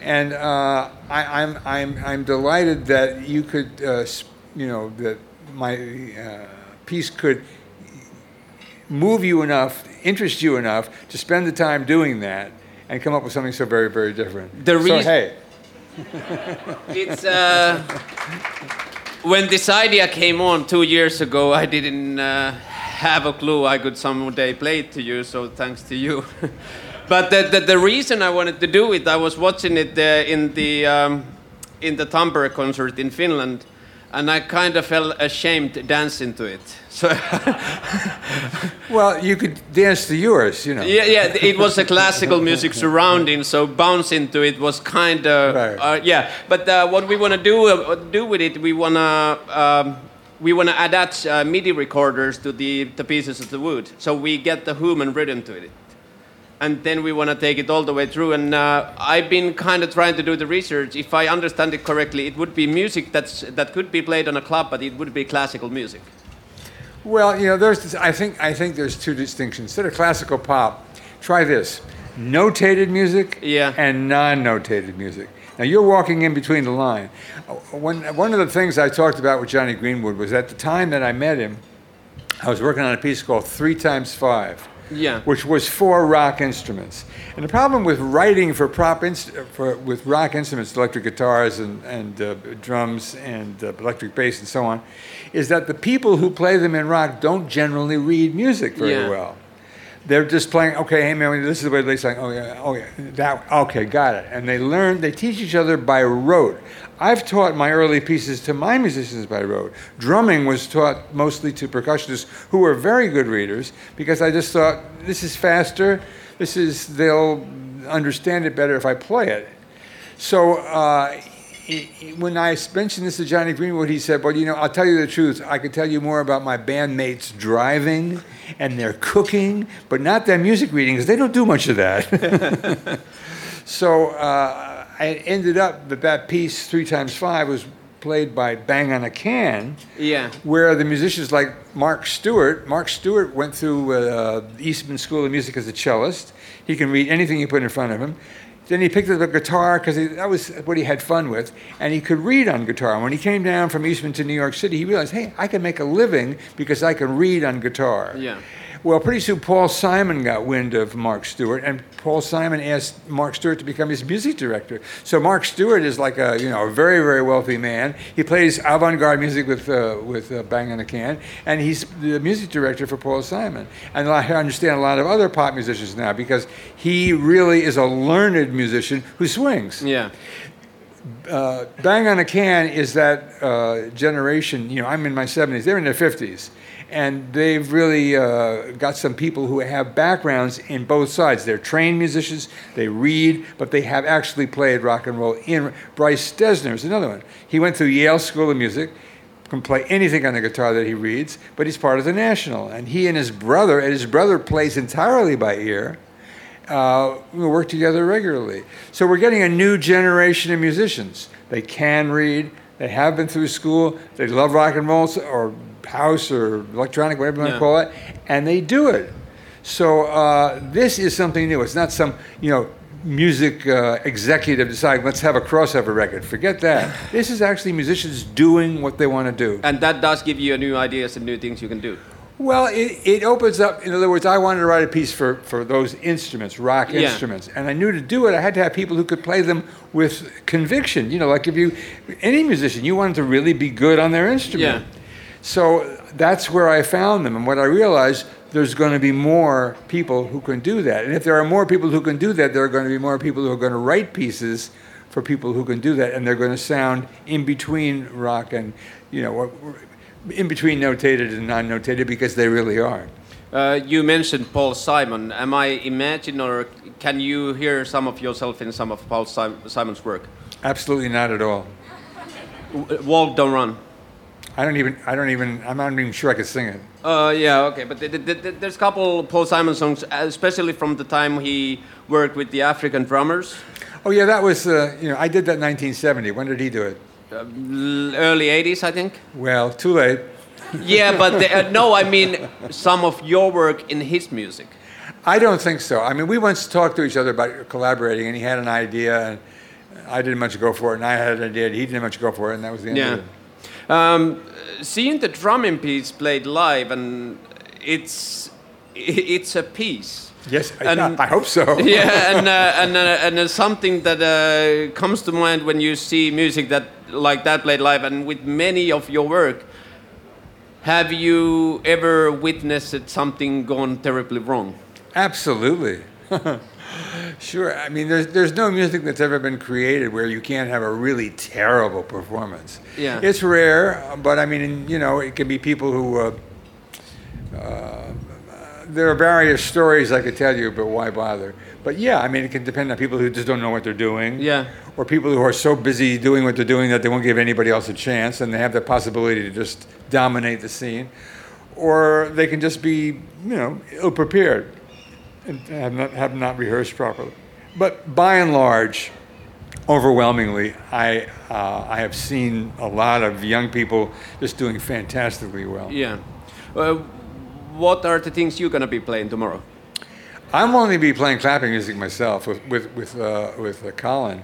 And uh, I, I'm I'm I'm delighted that you could uh, you know that my uh, piece could move you enough, interest you enough to spend the time doing that and come up with something so very, very different. The so, hey, It's uh, when this idea came on two years ago. I didn't uh, have a clue I could someday play it to you. So thanks to you. but the, the the reason I wanted to do it, I was watching it uh, in the um, in the Tampere concert in Finland, and I kind of felt ashamed dancing to it. So well, you could dance to yours, you know. yeah, yeah, it was a classical music surrounding, so bouncing to it was kind of Right. uh, yeah. But uh, what we want to do uh, do with it, we want to um, we want to attach uh, MIDI recorders to the the pieces of the wood, so we get the human rhythm to it, and then we want to take it all the way through. And uh, I've been kind of trying to do the research. If I understand it correctly, it would be music that's that could be played on a club, but it would be classical music. Well, you know, there's. This, I think. I think there's two distinctions. Instead of classical pop, try this: notated music Yeah. and non-notated music. Now you're walking in between the line. Uh, One one of the things I talked about with Jonny Greenwood was at the time that I met him, I was working on a piece called Three Times Five. Yeah. which was four rock instruments. And the problem with writing for prop inst- for with rock instruments, electric guitars and and uh, drums and uh, electric bass and so on, is that the people who play them in rock don't generally read music very Yeah. well. They're just playing. Okay, hey man, this is the way they sing. Oh yeah, oh yeah, that. Okay, got it. And they learn. They teach each other by rote. I've taught my early pieces to my musicians by rote. Drumming was taught mostly to percussionists who were very good readers because I just thought this is faster. This is they'll understand it better if I play it. So uh, he- he- when I mentioned this to Jonny Greenwood, he said, "Well, you know, I'll tell you the truth. I could tell you more about my bandmates driving and their cooking, but not their music reading because they don't do much of that." so uh, I ended up that that piece, three times five, was played by Bang on a Can Yeah. where the musicians like Mark Stewart, Mark Stewart went through uh, Eastman School of Music as a cellist. He can read anything you put in front of him. Then he picked up a guitar because that was what he had fun with, and he could read on guitar. And when he came down from Eastman to New York City, he realized, hey, I can make a living because I can read on guitar. Yeah. Well, pretty soon Paul Simon got wind of Mark Stewart, and Paul Simon asked Mark Stewart to become his music director. So Mark Stewart is like a you know a very very wealthy man. He plays avant-garde music with uh, with uh, Bang on a Can, and he's the music director for Paul Simon. And I understand a lot of other pop musicians now because he really is a learned musician who swings Yeah. uh, Bang on a Can is that uh, generation. You know, I'm in my 70s. They're in their 50s, and they've really uh, got some people who have backgrounds in both sides. They're trained musicians. They read, but they have actually played rock and roll. In Bryce Dessner is another one. He went through Yale School of Music. Can play anything on the guitar that he reads, but he's part of the National. And he and his brother, and his brother plays entirely by ear uh, we work together regularly. So we're getting a new generation of musicians. They can read. They have been through school. They love rock and roll or house or electronic, whatever you want to call it, and they do it. So uh, this is something new. It's not some you know music uh, executive deciding let's have a crossover record. Forget that. this is actually musicians doing what they want to do. And that does give you a new ideas and new things you can do. Well, it, it opens up. In other words, I wanted to write a piece for, for those instruments, rock Yeah. instruments, and I knew to do it, I had to have people who could play them with conviction. You know, like if you, any musician, you wanted to really be good on their instrument. Yeah. So that's where I found them, and what I realized there's going to be more people who can do that, and if there are more people who can do that, there are going to be more people who are going to write pieces for people who can do that, and they're going to sound in between rock and, you know, in between notated and non-notated because they really are. Uh, you mentioned Paul Simon. Am I imagine or can you hear some of yourself in some of Paul Simon's work? Absolutely not at all. Walt, don't run. I don't even. I don't even. I'm not even sure I could sing it. Uh, yeah, okay, but th- th- th- there's a couple Paul Simon songs, especially from the time he worked with the African drummers, Oh yeah, that was. Uh, you know, I did that in 1970. When did he do it? uh, early 80s, I think. Well, too late. Yeah, but the, uh, no, I mean some of your work in his music. I don't think so. I mean, we once talked to each other about collaborating, and he had an idea, and I didn't much go for it, and I had an idea, and he didn't much go for it, and that was the end Yeah. of it. Um, seeing the drumming piece played live, and it's it's a piece. Yes, I, And- I hope so. yeah, and uh, and uh, and uh, something that uh, comes to mind when you see music that like that played live, and with many of your work, have you ever witnessed something gone terribly wrong? Absolutely. Sure. I mean, there's, there's no music that's ever been created where you can't have a really terrible performance. Yeah. It's rare, but I mean, you know, it can be people who. Uh, uh, there are various stories I could tell you, but why bother? But yeah, I mean, it can depend on people who just don't know what they're doing. Yeah. Or people who are so busy doing what they're doing that they won't give anybody else a chance and they have the possibility to just dominate the scene. Or they can just be, you know, ill prepared and have not, have not rehearsed properly. But by and large, overwhelmingly, I, uh, I have seen a lot of young people just doing fantastically well. Yeah. Uh, what are the things you're gonna be playing tomorrow? I'm only be playing clapping music myself with with with, uh, with uh, Colin.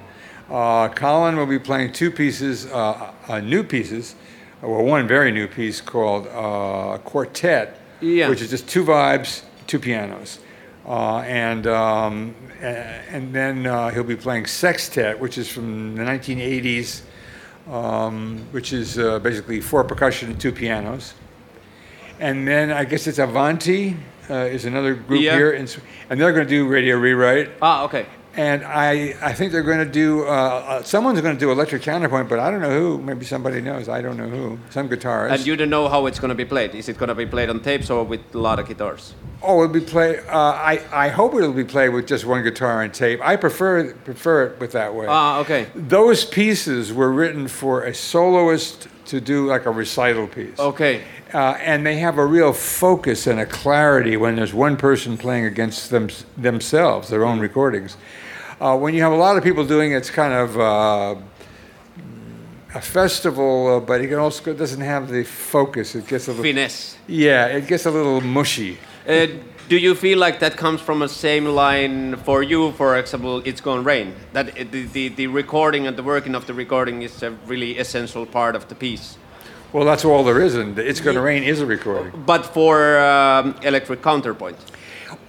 Uh, Colin will be playing two pieces, uh, uh, new pieces. Well, one very new piece called uh, Quartet, Yeah. which is just two vibes, two pianos, uh, and um, and then uh, he'll be playing Sextet, which is from the 1980s, um, which is uh, basically four percussion and two pianos. And then I guess it's Avanti uh, is another group Yeah. here, in, and they're going to do radio rewrite. Ah, okay. And I, I think they're going to do, uh, uh, someone's going to do electric counterpoint, but I don't know who. Maybe somebody knows. I don't know who. Some guitarist. And you don't know how it's gonna be played. Is it gonna be played on tapes or with a lot of guitars? oh, it'll be played. Uh, I, I hope it'll be played with just one guitar and tape. I prefer prefer it with that way. Ah, okay. Those pieces were written for a soloist to do like a recital piece. Okay. Uh, and they have a real focus and a clarity when there's one person playing against them, themselves, their own recordings. Uh, when you have a lot of people doing it, it's kind of uh, a festival, uh, but it can also it doesn't have the focus. It gets a little, Finesse. yeah, it gets a little mushy. Uh, Do you feel like that comes from a same line for you? For example, "It's Gonna Rain." That the, the the recording and the working of the recording is a really essential part of the piece. Well, that's all there is, and It's Gonna Rain is a recording. But for um, electric counterpoint,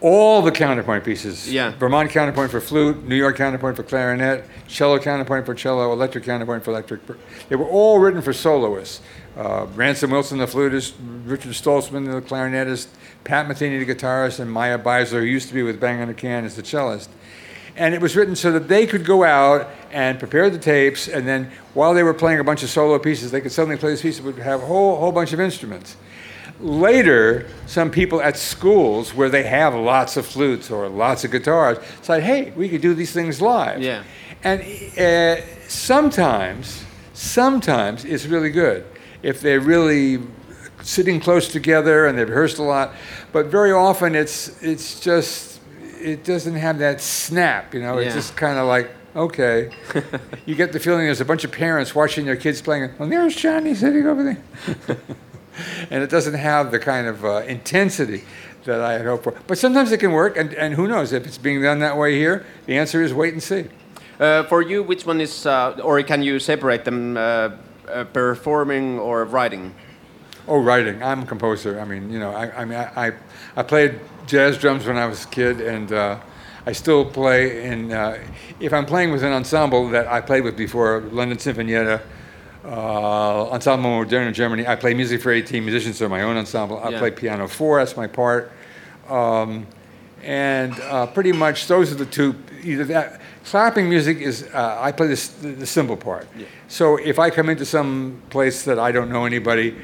All the counterpoint pieces. Yeah. Vermont counterpoint for flute, New York counterpoint for clarinet, cello counterpoint for cello, electric counterpoint for electric. They were all written for soloists. Uh, Ransom Wilson, the flutist, Richard Stoltzman, the clarinetist, Pat Metheny, the guitarist, and Maya Beiser, who used to be with Bang on a Can, as the cellist. And it was written so that they could go out and prepare the tapes, and then while they were playing a bunch of solo pieces, they could suddenly play this piece that would have a whole, whole bunch of instruments. Later, some people at schools where they have lots of flutes or lots of guitars said, hey, we could do these things live. Yeah. And uh, sometimes, sometimes it's really good if they're really sitting close together and they've rehearsed a lot. But very often it's it's just it doesn't have that snap. You know, it's just kind of like okay. you get the feeling there's a bunch of parents watching their kids playing. Well, there's Johnny sitting over there. and it doesn't have the kind of uh, intensity that I had hoped for. But sometimes it can work, and, and who knows if it's being done that way here? The answer is wait and see. uh, for you, which one is, uh, or can you separate them, uh, uh, performing or writing? Oh, writing. I'm a composer. I mean, you know, I, I mean, I, I, I played jazz drums when I was a kid, and uh, I still play in. Uh, if I'm playing with an ensemble that I played with before, London Sinfonietta, uh, Ensemble Modern in Germany, I play music for 18 musicians, so my own ensemble. I Yeah. play piano four. That's my part. Um, and uh, pretty much those are the two. Either that clapping music is uh, I play the, the simple part. Yeah. So if I come into some place that I don't know anybody,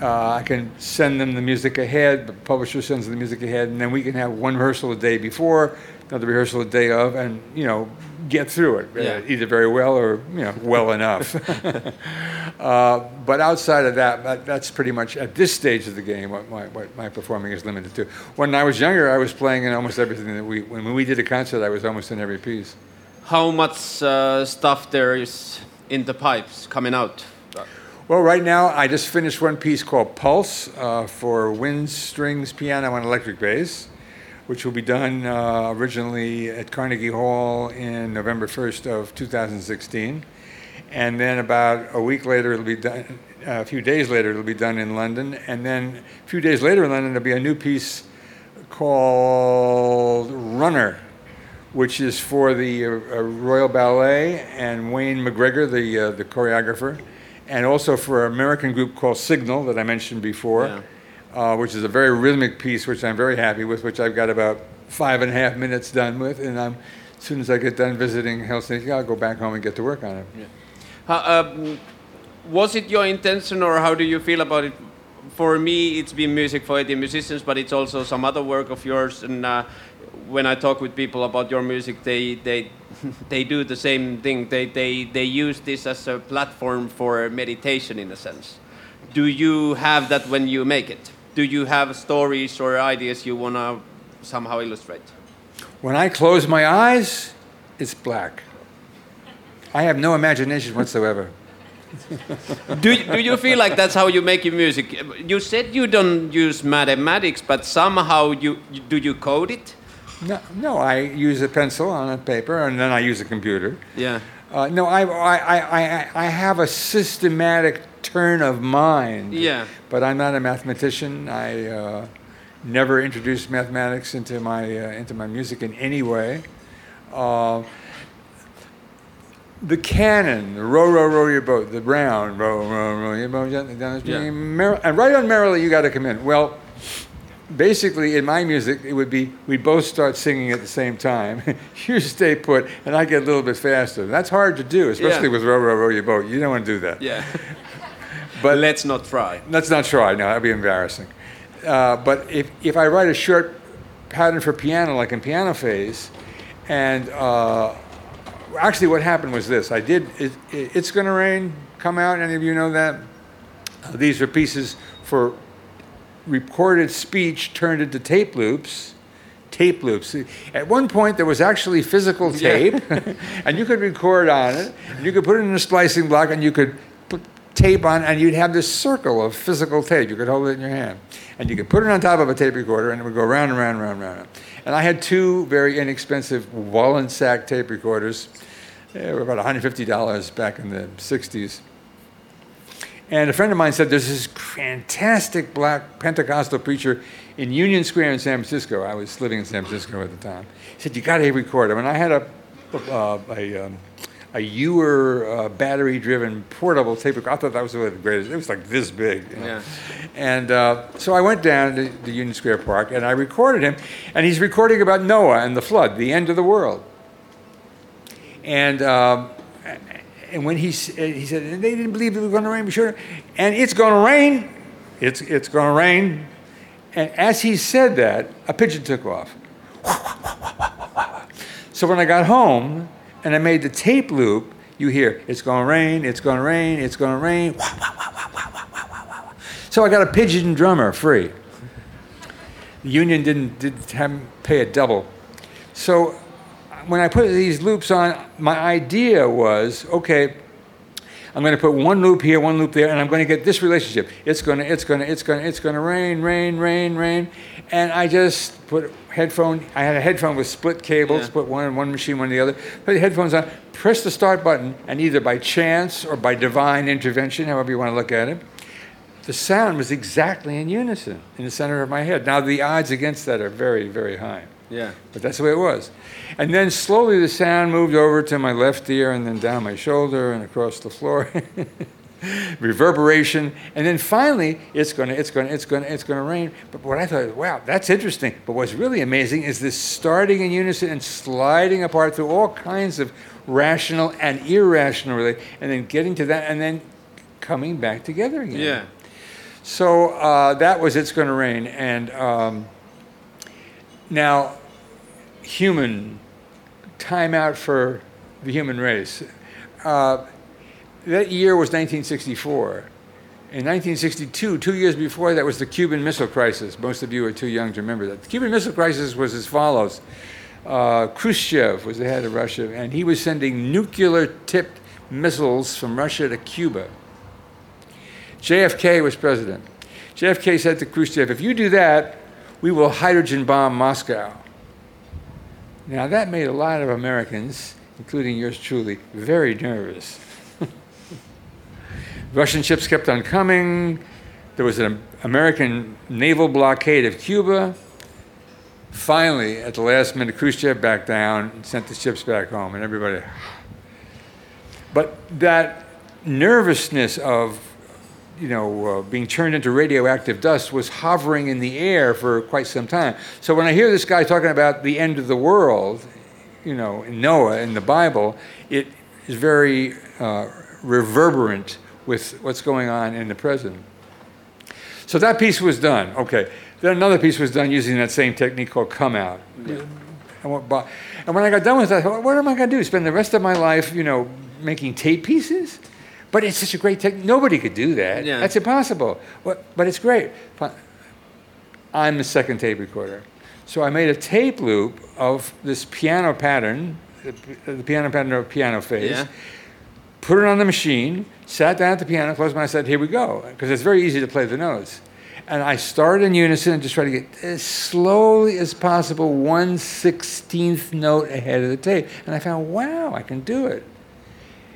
uh, I can send them the music ahead. The publisher sends them the music ahead, and then we can have one rehearsal a day before, another rehearsal a day of, and you know get through it uh, Yeah. either very well or you know well enough. uh, but outside of that, that, that's pretty much at this stage of the game what my, what my performing is limited to. When I was younger, I was playing in almost everything that we. When we did a concert, I was almost in every piece. How much uh, stuff there is in the pipes coming out? Well, right now I just finished one piece called Pulse uh, for wind, strings, piano, and electric bass, which will be done uh, originally at Carnegie Hall in November 1st of 2016, and then about a week later it'll be done. a few days later it'll be done in London, and then a few days later in London there'll be a new piece called Runner, which is for the uh, uh, Royal Ballet and Wayne McGregor, the uh, the choreographer, and also for an American group called Signal that I mentioned before, Yeah. Uh, which is a very rhythmic piece, which I'm very happy with, which I've got about five and a half minutes done with, and I'm, as soon as I get done visiting Helsinki, I'll go back home and get to work on it. How, um, was it your intention, or how do you feel about it? For me, it's been music for 80 musicians, but it's also some other work of yours. And uh, when I talk with people about your music, they they they do the same thing. They they they use this as a platform for meditation, in a sense. Do you have that when you make it? Do you have stories or ideas you wanna somehow illustrate? When I close my eyes, it's black. I have no imagination whatsoever. do, do you feel like that's how you make your music? You said you don't use mathematics, but somehow you do you code it? No, no, I use a pencil on a paper, and then I use a computer. Yeah. Uh, no, I, I, I, I, I have a systematic turn of mind. Yeah. But I'm not a mathematician. I uh, never introduced mathematics into my, uh, into my music in any way. Uh, the canon, the row, row, row your boat, the brown, row, row, row your boat down the stream. Yeah. Mer- and right on merrily, you got to come in. Well, basically, in my music, it would be we'd both start singing at the same time. you stay put, and I get a little bit faster. That's hard to do, especially Yeah. with row, row, row your boat. You don't want to do that. Yeah. But Let's not try. Let's not try. No, that'd be embarrassing. Uh, but if, if I write a short pattern for piano, like in piano phase, and uh, actually what happened was this: I did it, it, "It's Gonna Rain" come out. Any of you know that? Uh, these are pieces for recorded speech turned into tape loops. Tape loops. At one point, there was actually physical tape, and you could record on it. And you could put it in a splicing block, and you could tape on, and you'd have this circle of physical tape. You could hold it in your hand. And you could put it on top of a tape recorder, and it would go round and round and round and round. And I had two very inexpensive Wollensak tape recorders. They were about $150 back in the 60s. And a friend of mine said, There's this fantastic black Pentecostal preacher in Union Square in San Francisco. I was living in San Francisco at the time. He said, You got to record him. And I had a, uh, a, um, a Uher uh, battery driven portable tape recorder. I thought that was really the greatest. It was like this big. You know? Yeah. And uh, so I went down to the Union Square Park and I recorded him. And he's recording about Noah and the flood, the end of the world. And um, and when he, he said, they didn't believe it was going to rain, be sure. And it's going to rain. It's, it's going to rain. And as he said that, a pigeon took off. So when I got home and I made the tape loop, you hear, it's going to rain, it's going to rain, it's going to rain. So I got a pigeon drummer free. The union didn't, didn't have pay a double. So when I put these loops on, my idea was okay, I'm going to put one loop here, one loop there, and I'm going to get this relationship. It's going to, it's going to, it's going to, it's going to rain, rain, rain, rain. And I just put headphone, I had a headphone with split cables, Yeah. put one in one machine, one in the other, put the headphones on, press the start button, and either by chance or by divine intervention, however you want to look at it, the sound was exactly in unison in the center of my head. Now, the odds against that are very, very high. Yeah. But that's the way it was. And then slowly the sound moved over to my left ear and then down my shoulder and across the floor. Reverberation. And then finally, it's going to, it's going to, it's going to, it's going to rain. But what I thought, wow, that's interesting. But what's really amazing is this starting in unison and sliding apart through all kinds of rational and irrational, really, and then getting to that and then coming back together again. Yeah. So uh, that was It's Gonna Rain. And um, now, human, time out for the human race. Uh, that year was 1964. In 1962, two years before that, was the Cuban Missile Crisis. Most of you are too young to remember that. The Cuban Missile Crisis was as follows uh, Khrushchev was the head of Russia, and he was sending nuclear tipped missiles from Russia to Cuba. JFK was president. JFK said to Khrushchev, if you do that, we will hydrogen bomb Moscow. Now, that made a lot of Americans, including yours truly, very nervous. Russian ships kept on coming. There was an American naval blockade of Cuba. Finally, at the last minute, Khrushchev backed down and sent the ships back home, and everybody. But that nervousness of you know, uh, being turned into radioactive dust was hovering in the air for quite some time. So when I hear this guy talking about the end of the world, you know, in Noah in the Bible, it is very uh, reverberant with what's going on in the present. So that piece was done. Okay. Then another piece was done using that same technique called come out. And and when I got done with that, I thought, what am I going to do? Spend the rest of my life, you know, making tape pieces? But it's such a great technique. Nobody could do that. Yeah. That's impossible. But, but it's great. I'm the second tape recorder. So I made a tape loop of this piano pattern, the, the piano pattern of piano phase, Yeah. Put it on the machine, sat down at the piano, closed my eyes, and said, here we go. Because it's very easy to play the notes. And I started in unison and just tried to get as slowly as possible one sixteenth note ahead of the tape. And I found, wow, I can do it.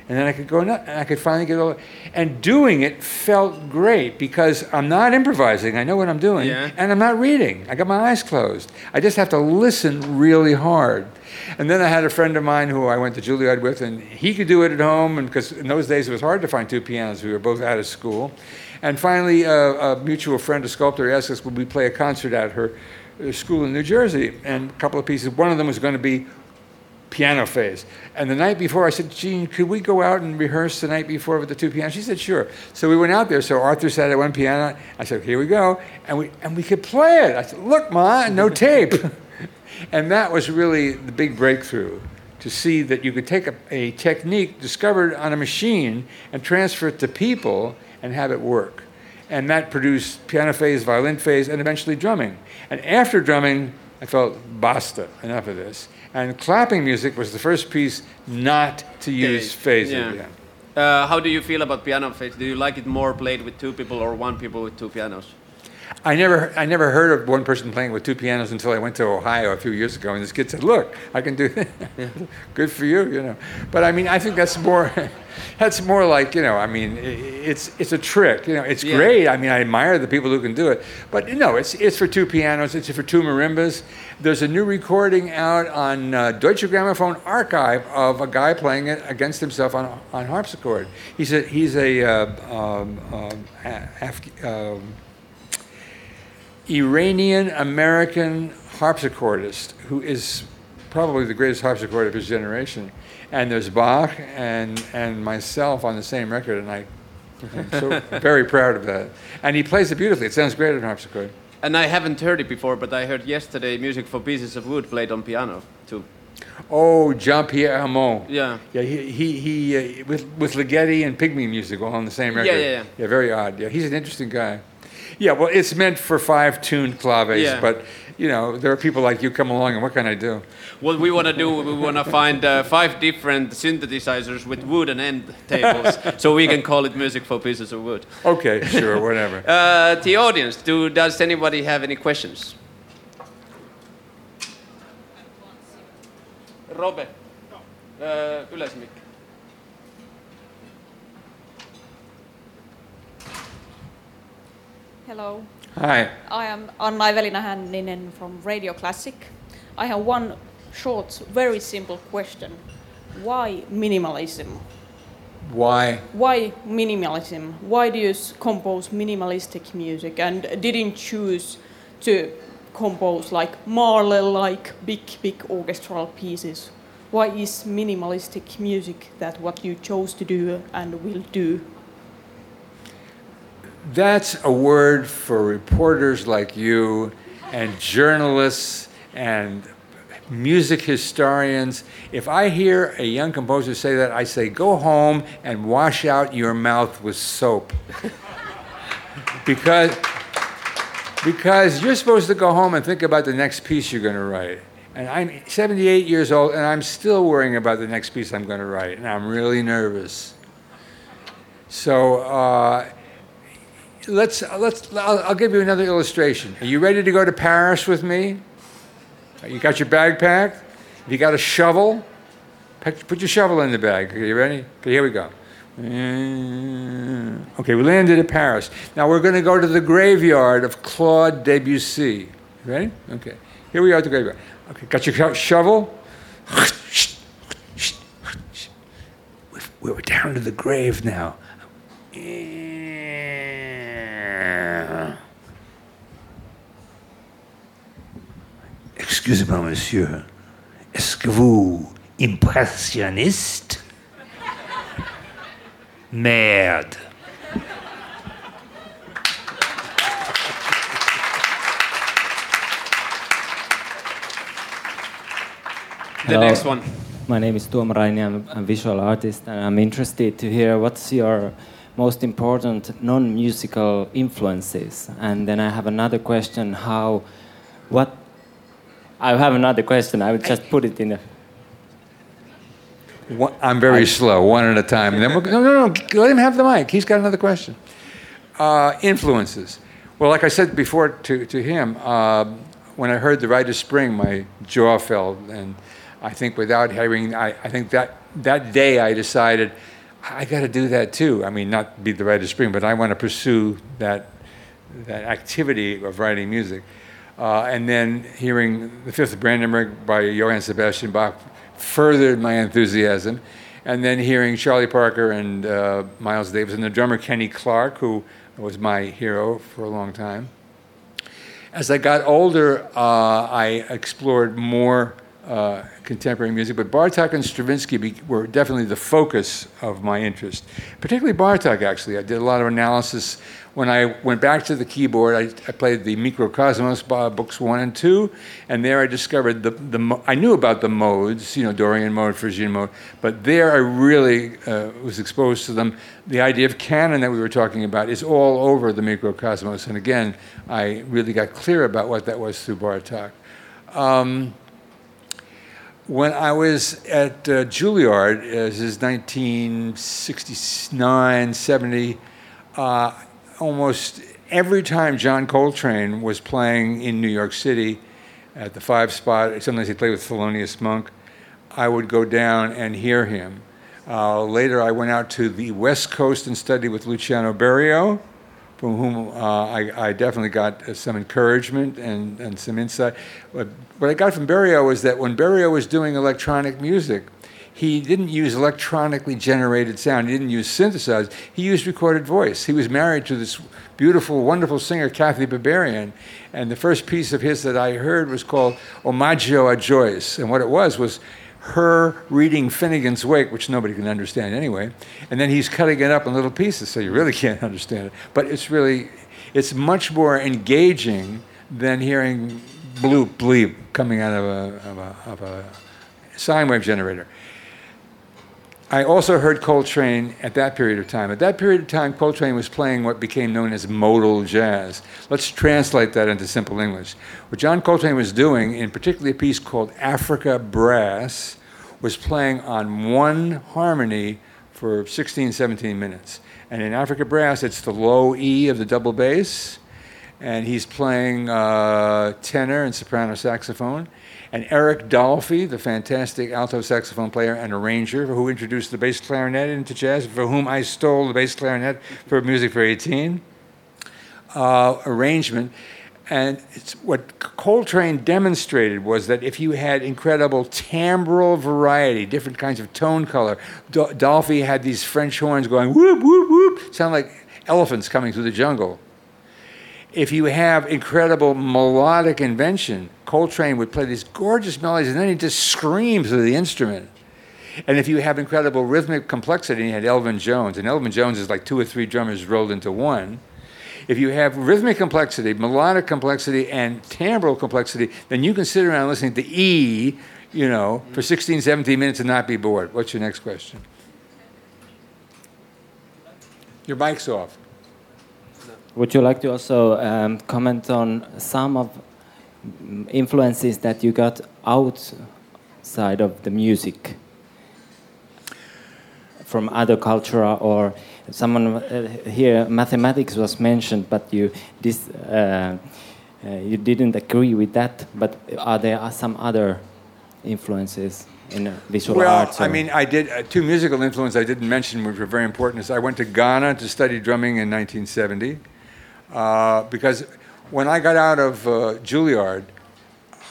And then I could go, nut- and I could finally get over. And doing it felt great because I'm not improvising. I know what I'm doing. Yeah. And I'm not reading. I got my eyes closed. I just have to listen really hard. And then I had a friend of mine who I went to Juilliard with, and he could do it at home. And because in those days it was hard to find two pianos, we were both out of school. And finally, uh, a mutual friend, a sculptor, asked us would we play a concert at her uh, school in New Jersey. And a couple of pieces. One of them was going to be piano phase. And the night before, I said, Jean, could we go out and rehearse the night before with the two pianos? She said, sure. So we went out there. So Arthur sat at one piano. I said, here we go. And we, and we could play it. I said, look, Ma, no tape. and that was really the big breakthrough to see that you could take a, a technique discovered on a machine and transfer it to people and have it work. And that produced piano phase, violin phase, and eventually drumming. And after drumming, I felt, basta, enough of this. And clapping music was the first piece not to use Phase, phase yeah. again. Uh, how do you feel about piano phase? Do you like it more played with two people or one people with two pianos? I never, I never heard of one person playing with two pianos until I went to Ohio a few years ago, and this kid said, "Look, I can do that. Good for you, you know." But I mean, I think that's more, that's more like you know. I mean, it's it's a trick. You know, it's Yeah. great. I mean, I admire the people who can do it. But you know, it's it's for two pianos. It's for two marimbas. There's a new recording out on uh, Deutsche Grammophon archive of a guy playing it against himself on on harpsichord. He's a he's a uh, um, um, Af- um, Iranian American harpsichordist who is probably the greatest harpsichord of his generation. And there's Bach and, and myself on the same record, and I, I'm so very proud of that. And he plays it beautifully. It sounds great on harpsichord. And I haven't heard it before, but I heard yesterday music for pieces of wood played on piano too. Oh, Jean Pierre Hamon. Yeah. Yeah, he, he, he uh, with, with Ligeti and Pygmy music all on the same record. Yeah, yeah, yeah. Yeah, very odd. Yeah, he's an interesting guy. Yeah, well, it's meant for five tuned claves, Yeah. but, you know, there are people like you come along, and what can I do? What we want to do, we want to find uh, five different synthesizers with wooden end tables, so we can call it music for pieces of wood. Okay, sure, whatever. Uh, the audience, do, does anybody have any questions? Robe, uh, ylös Hello, Hi. I am Anna Evelina Hänninen from Radio Classic. I have one short, very simple question. Why minimalism? Why? Why minimalism? Why do you compose minimalistic music and didn't choose to compose like Mahler like big, big orchestral pieces? Why is minimalistic music that what you chose to do and will do? That's a word for reporters like you and journalists and music historians. If I hear a young composer say that, I say, go home and wash out your mouth with soap. because, because you're supposed to go home and think about the next piece you're going to write. And I'm 78 years old, and I'm still worrying about the next piece I'm going to write, and I'm really nervous. So, uh, let's let's I'll, I'll give you another illustration. Are you ready to go to Paris with me? You got your bag packed? Have you got a shovel? Put your shovel in the bag. Okay, you ready? Okay, here we go. Mm, Okay, we landed at Paris. Now we're going to go to the graveyard of Claude Debussy. Ready? Okay. Here we are at the graveyard. Okay, got your shovel? We're down to the grave now. Excusez-moi, monsieur. Est-ce que vous impressionniste Merde. The Hello. next one. My name is Tuomo Raini. I'm a visual artist, and I'm interested to hear what's your most important non-musical influences. And then I have another question: How, what? I have another question. I would just put it in. A, One, I'm very slow, one at a time. And then we'll, no, no, no, let him have the mic. He's got another question. Uh, influences. Well, like I said before to, to him, uh, when I heard The Rite of Spring, my jaw fell. And I think without hearing, I, I think that, that day I decided, I got to do that too. I mean, not be The Rite of Spring, but I want to pursue that, that activity of writing music. Uh, and then hearing the Fifth Brandenburg by Johann Sebastian Bach furthered my enthusiasm. And then hearing Charlie Parker and uh, Miles Davis and the drummer Kenny Clarke, who was my hero for a long time. As I got older, uh, I explored more uh, contemporary music, but Bartok and Stravinsky be, were definitely the focus of my interest. Particularly Bartok, actually. I did a lot of analysis. When I went back to the keyboard, I, I played the Mikrokosmos uh, books one and two, and there I discovered the, the I knew about the modes, you know, Dorian mode, Phrygian mode, but there I really uh, was exposed to them. The idea of canon that we were talking about is all over the Mikrokosmos, and again, I really got clear about what that was through Bartok. Um, when I was at uh, Juilliard, uh, this is 1969, 70, uh, almost every time John Coltrane was playing in New York City at the Five Spot, sometimes he played with Thelonious Monk, I would go down and hear him. Uh, later, I went out to the West Coast and studied with Luciano Berio, from whom uh, I, I, definitely got uh, some encouragement and, and some insight. But what I got from Berio was that when Berio was doing electronic music, he didn't use electronically generated sound. He didn't use synthesized. He used recorded voice. He was married to this beautiful, wonderful singer, Cathy Berberian. And the first piece of his that I heard was called Omaggio a Joyce. And what it was was her reading Finnegans Wake, which nobody can understand anyway, and then he's cutting it up in little pieces, so you really can't understand it. But it's really, it's much more engaging than hearing bloop bleep coming out of a, of a, of a sine wave generator. I also heard Coltrane at that period of time. At that period of time, Coltrane was playing what became known as modal jazz. Let's translate that into simple English. What John Coltrane was doing, in particularly a piece called Africa Brass, was playing on one harmony for 16, 17 minutes. And in Africa Brass, it's the low E of the double bass, and he's playing uh, tenor and soprano saxophone and Eric Dolphy, the fantastic alto saxophone player and arranger who introduced the bass clarinet into jazz, for whom I stole the bass clarinet for Music for 18 uh, arrangement. And what Coltrane demonstrated was that if you had incredible timbral variety, different kinds of tone color, Dolphy had these French horns going whoop, whoop, whoop, sound like elephants coming through the jungle if you have incredible melodic invention, Coltrane would play these gorgeous melodies and then he just screams through the instrument. And if you have incredible rhythmic complexity, you had Elvin Jones, and Elvin Jones is like two or three drummers rolled into one. If you have rhythmic complexity, melodic complexity, and timbral complexity, then you can sit around listening to E, you know, for 16, 17 minutes and not be bored. What's your next question? Your mic's off. Would you like to also um, comment on some of influences that you got outside of the music from other culture or someone uh, here mathematics was mentioned but you this uh, uh, you didn't agree with that but are there some other influences in visual well, arts? Well, I mean, I did uh, two musical influences I didn't mention, which were very important. Is I went to Ghana to study drumming in 1970, uh, because when I got out of uh, Juilliard,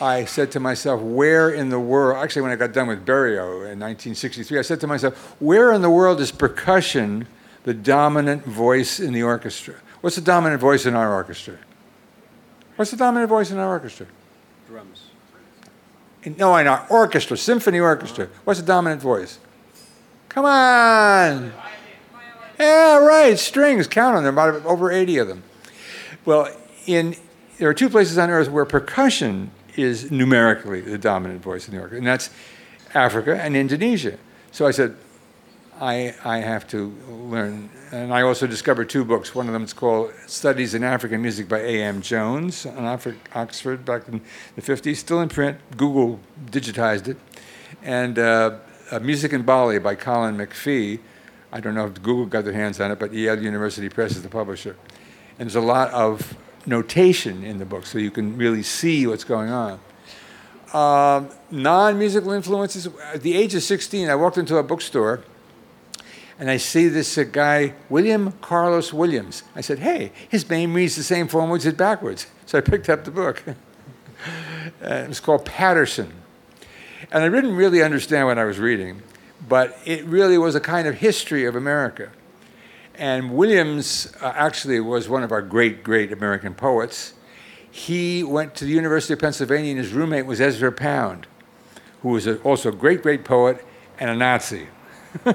I said to myself, where in the world, actually, when I got done with Berio in 1963, I said to myself, where in the world is percussion the dominant voice in the orchestra? What's the dominant voice in our orchestra? What's the dominant voice in our orchestra? Drums. No, in our orchestra, symphony orchestra. What's the dominant voice? Come on. Yeah, right, strings, count on them, about over 80 of them. Well, in, there are two places on earth where percussion is numerically the dominant voice in the orchestra, and that's Africa and Indonesia. So I said, I, I have to learn. And I also discovered two books. One of them is called Studies in African Music by A.M. Jones on Oxford back in the 50s, still in print. Google digitized it. And uh, Music in Bali by Colin McPhee. I don't know if Google got their hands on it, but Yale University Press is the publisher. And there's a lot of notation in the book, so you can really see what's going on. Um, non musical influences. At the age of 16, I walked into a bookstore and I see this uh, guy, William Carlos Williams. I said, hey, his name reads the same forwards as backwards. So I picked up the book. it was called Paterson. And I didn't really understand what I was reading, but it really was a kind of history of America. And Williams uh, actually was one of our great, great American poets. He went to the University of Pennsylvania, and his roommate was Ezra Pound, who was a, also a great, great poet and a Nazi. uh,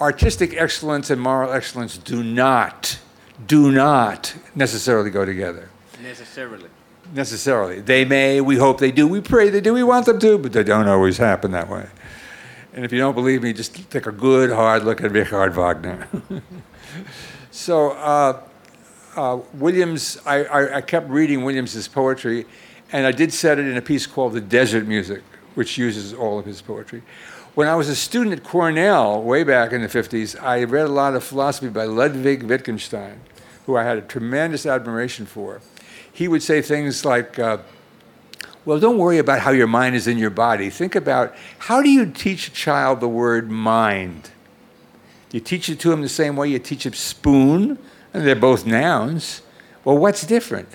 artistic excellence and moral excellence do not, do not necessarily go together. Necessarily. Necessarily. They may, we hope they do, we pray they do, we want them to, but they don't always happen that way. And if you don't believe me, just take a good hard look at Richard Wagner. so uh, uh, Williams, I, I, I kept reading Williams's poetry, and I did set it in a piece called The Desert Music, which uses all of his poetry. When I was a student at Cornell, way back in the 50s, I read a lot of philosophy by Ludwig Wittgenstein, who I had a tremendous admiration for. He would say things like, uh, well, don't worry about how your mind is in your body. Think about how do you teach a child the word mind? You teach it to him the same way you teach him spoon? And they're both nouns. Well, what's different?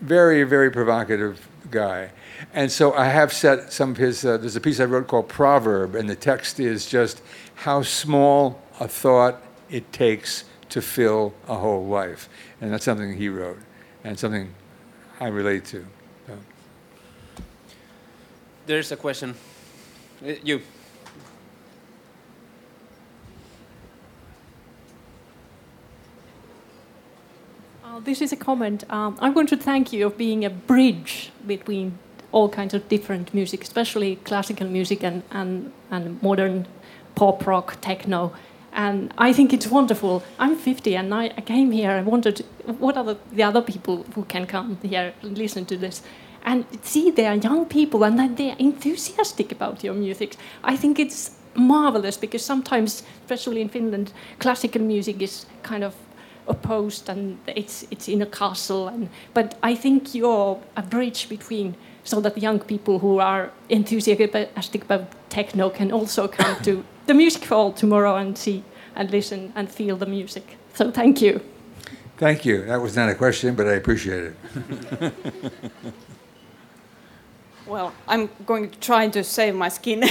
Very, very provocative guy. And so I have set some of his, uh, there's a piece I wrote called Proverb, and the text is just how small a thought it takes to fill a whole life. And that's something he wrote, and something I relate to. There's a question. Uh, You. Uh, this is a comment. Um, I'm going to thank you of being a bridge between all kinds of different music, especially classical music and, and, and modern pop rock, techno. And I think it's wonderful. I'm 50 and I, I came here and wondered what are the, the other people who can come here and listen to this. And see, they are young people and that they're enthusiastic about your music. I think it's marvelous because sometimes, especially in Finland, classical music is kind of opposed and it's it's in a castle and but I think you're a bridge between so that young people who are enthusiastic about techno can also come to the music hall tomorrow and see and listen and feel the music. So thank you. Thank you. That was not a question, but I appreciate it. Well, I'm going to try to save my skin.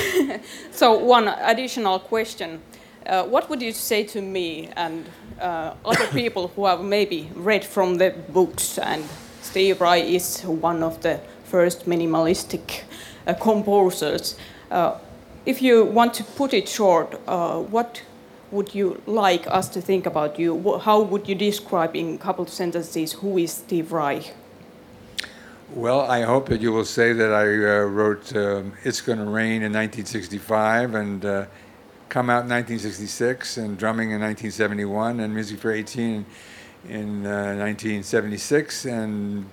so, one additional question. Uh, what would you say to me and uh, other people who have maybe read from the books? And Steve Reich is one of the first minimalistic uh, composers. Uh, if you want to put it short, uh, what would you like us to think about you? How would you describe in a couple of sentences who is Steve Reich? Well, I hope that you will say that I uh, wrote um, It's Gonna Rain in 1965 and uh, Come Out in 1966 and Drumming in 1971 and Music for 18 in uh, 1976 and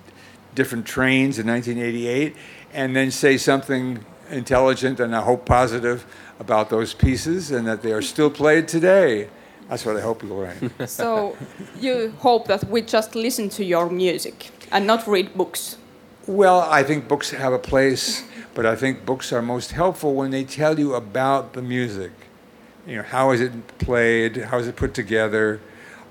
Different Trains in 1988 and then say something intelligent and I hope positive about those pieces and that they are still played today. That's what I hope you'll write. So you hope that we just listen to your music and not read books. Well, I think books have a place, but I think books are most helpful when they tell you about the music. You know, how is it played? How is it put together?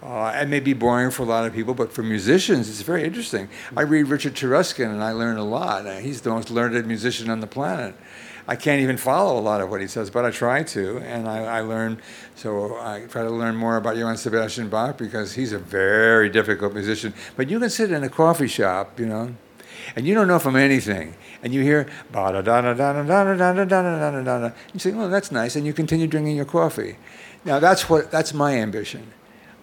Uh, it may be boring for a lot of people, but for musicians, it's very interesting. I read Richard Taruskin and I learn a lot. Uh, He's the most learned musician on the planet. I can't even follow a lot of what he says, but I try to, and I, I learn. So I try to learn more about Johann Sebastian Bach because he's a very difficult musician. But you can sit in a coffee shop, you know, and you don't know from anything, and you hear ba da da da da da da da da da da da da da. You say, "Oh, that's nice," and you continue drinking your coffee. Now that's what that's my ambition.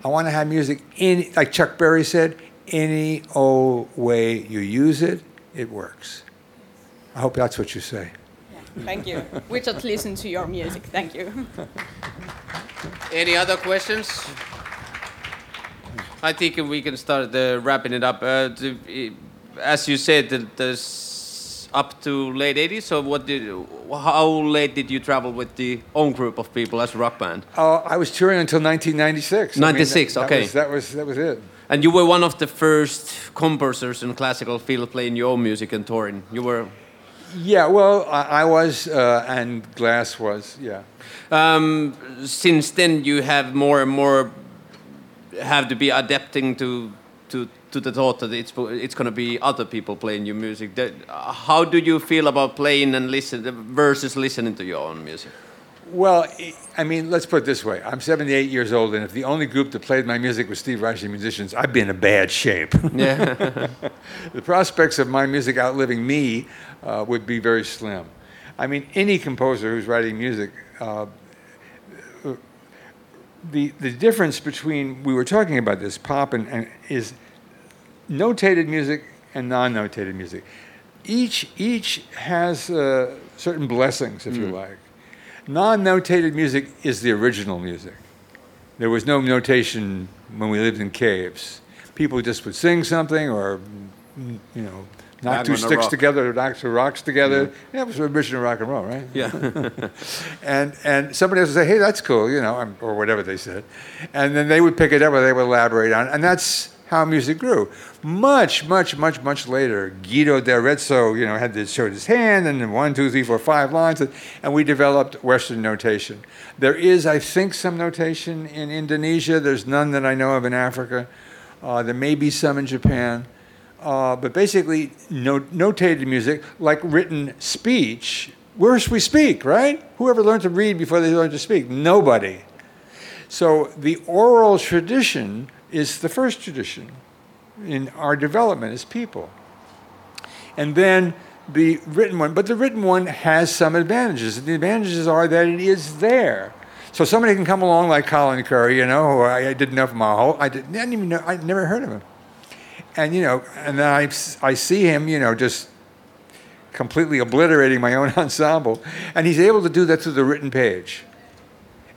I want to have music in, like Chuck Berry said, any old way you use it, it works. I hope that's what you say. Thank you. we just listen to your music. Thank you. Any other questions? I think we can start uh, wrapping it up. Uh, to, uh, as you said, that there's up to late 80s. So, what did? How late did you travel with the own group of people as a rock band? Uh, I was touring until 1996. I mean, 96, that- that okay. was- That was, that was it. And you were one of the first composers in classical field playing your own music and touring. You were. Yeah, well, I, I was, uh, and Glass was, yeah. Um, since then, you have more and more have to be adapting to to to the thought that it's it's going to be other people playing your music. That, how do you feel about playing and listen versus listening to your own music? Well, I- mean, let's put it this way. I'm 78 years old, and if the only group that played my music was Steve Reich musicians, I'd be in a bad shape. Yeah. the prospects of my music outliving me uh, would be very slim. I mean, any composer who's writing music, uh, the the difference between we were talking about this pop and, and is notated music and non-notated music. Each each has uh, certain blessings, if you like. Non-notated music is the original music. There was no notation when we lived in caves. People just would sing something or, mm, you know, knock two sticks together, knock two rocks together. Yeah, it was original rock and roll, right? Yeah. and and somebody else would say, "Hey, that's cool," you know, or whatever they said, and then they would pick it up or they would elaborate on, it. and that's how music grew. Much, much, much, much later, Guido d'Arezzo, you know, had this, showed his hand, and then one, two, three, four, five lines, and, we developed Western notation. There is, I think, some notation in Indonesia. There's none that I know of in Africa. Uh, there may be some in Japan. Uh, but basically, no, notated music, like written speech, where we speak, right? Whoever learned to read before they learned to speak? Nobody. So the oral tradition is the first tradition in our development as people. And then the written one, but the written one has some advantages. The advantages are that it is there. So somebody can come along like Colin Currie, you know, who I, I didn't know from my whole, I didn't, I didn't even know, I'd never heard of him. And, you know, and then I, I see him, you know, just completely obliterating my own ensemble. And he's able to do that through the written page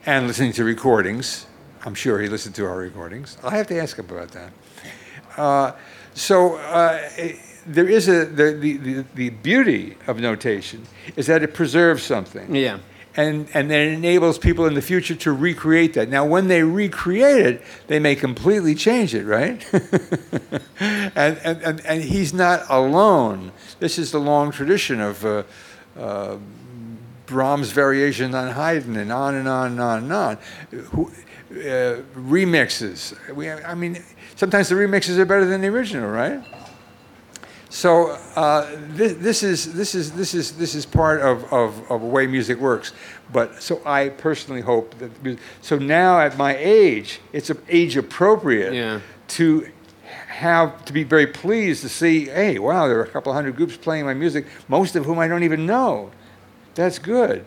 and listening to recordings. I'm sure he listened to our recordings. I'll have to ask him about that. Uh, so uh, eh, there is a the, the, the, beauty of notation is that it preserves something. Yeah. And, and then it enables people in the future to recreate that. Now, when they recreate it, they may completely change it, right? and, and, and, and he's not alone. This is the long tradition of uh, uh, Brahms' variation on Haydn and on and on and on and on. Who, uh, remixes. We, I mean, sometimes the remixes are better than the original, right? So uh, this, this is this is this is this is part of, of, of the way music works. But so I personally hope that so now at my age, it's age appropriate Yeah. to have to be very pleased to see. Hey, wow, there are a couple hundred groups playing my music, most of whom I don't even know. That's good.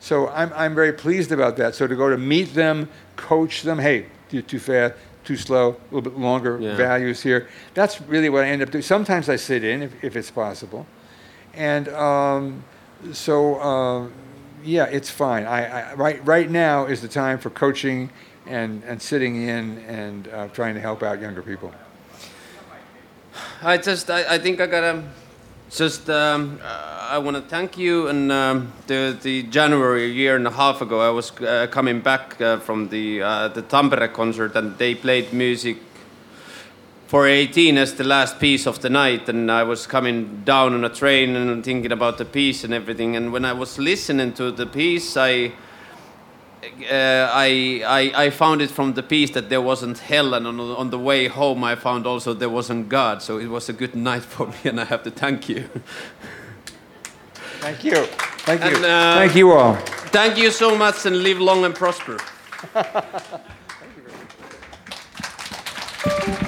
So I'm, I'm very pleased about that. So to go to meet them, coach them, hey, you're too fast, too slow, a little bit longer Yeah. values here. That's really what I end up doing. Sometimes I sit in if, if it's possible. And um, so, um, yeah, it's fine. I, I, right, right now is the time for coaching and, and sitting in and uh, trying to help out younger people. I just, I, I think I gotta just, um, uh, I want to thank you. And um, the, the January a year and a half ago, I was uh, coming back uh, from the uh, the Tampere concert, and they played music for 18 as the last piece of the night. And I was coming down on a train and thinking about the piece and everything. And when I was listening to the piece, I. Uh, I, I I found it from the piece that there wasn't hell, and on, on the way home I found also there wasn't God. So it was a good night for me, and I have to thank you. Thank you. Thank you. And, uh, Thank you all. Thank you so much, and live long and prosper. Thank you very much.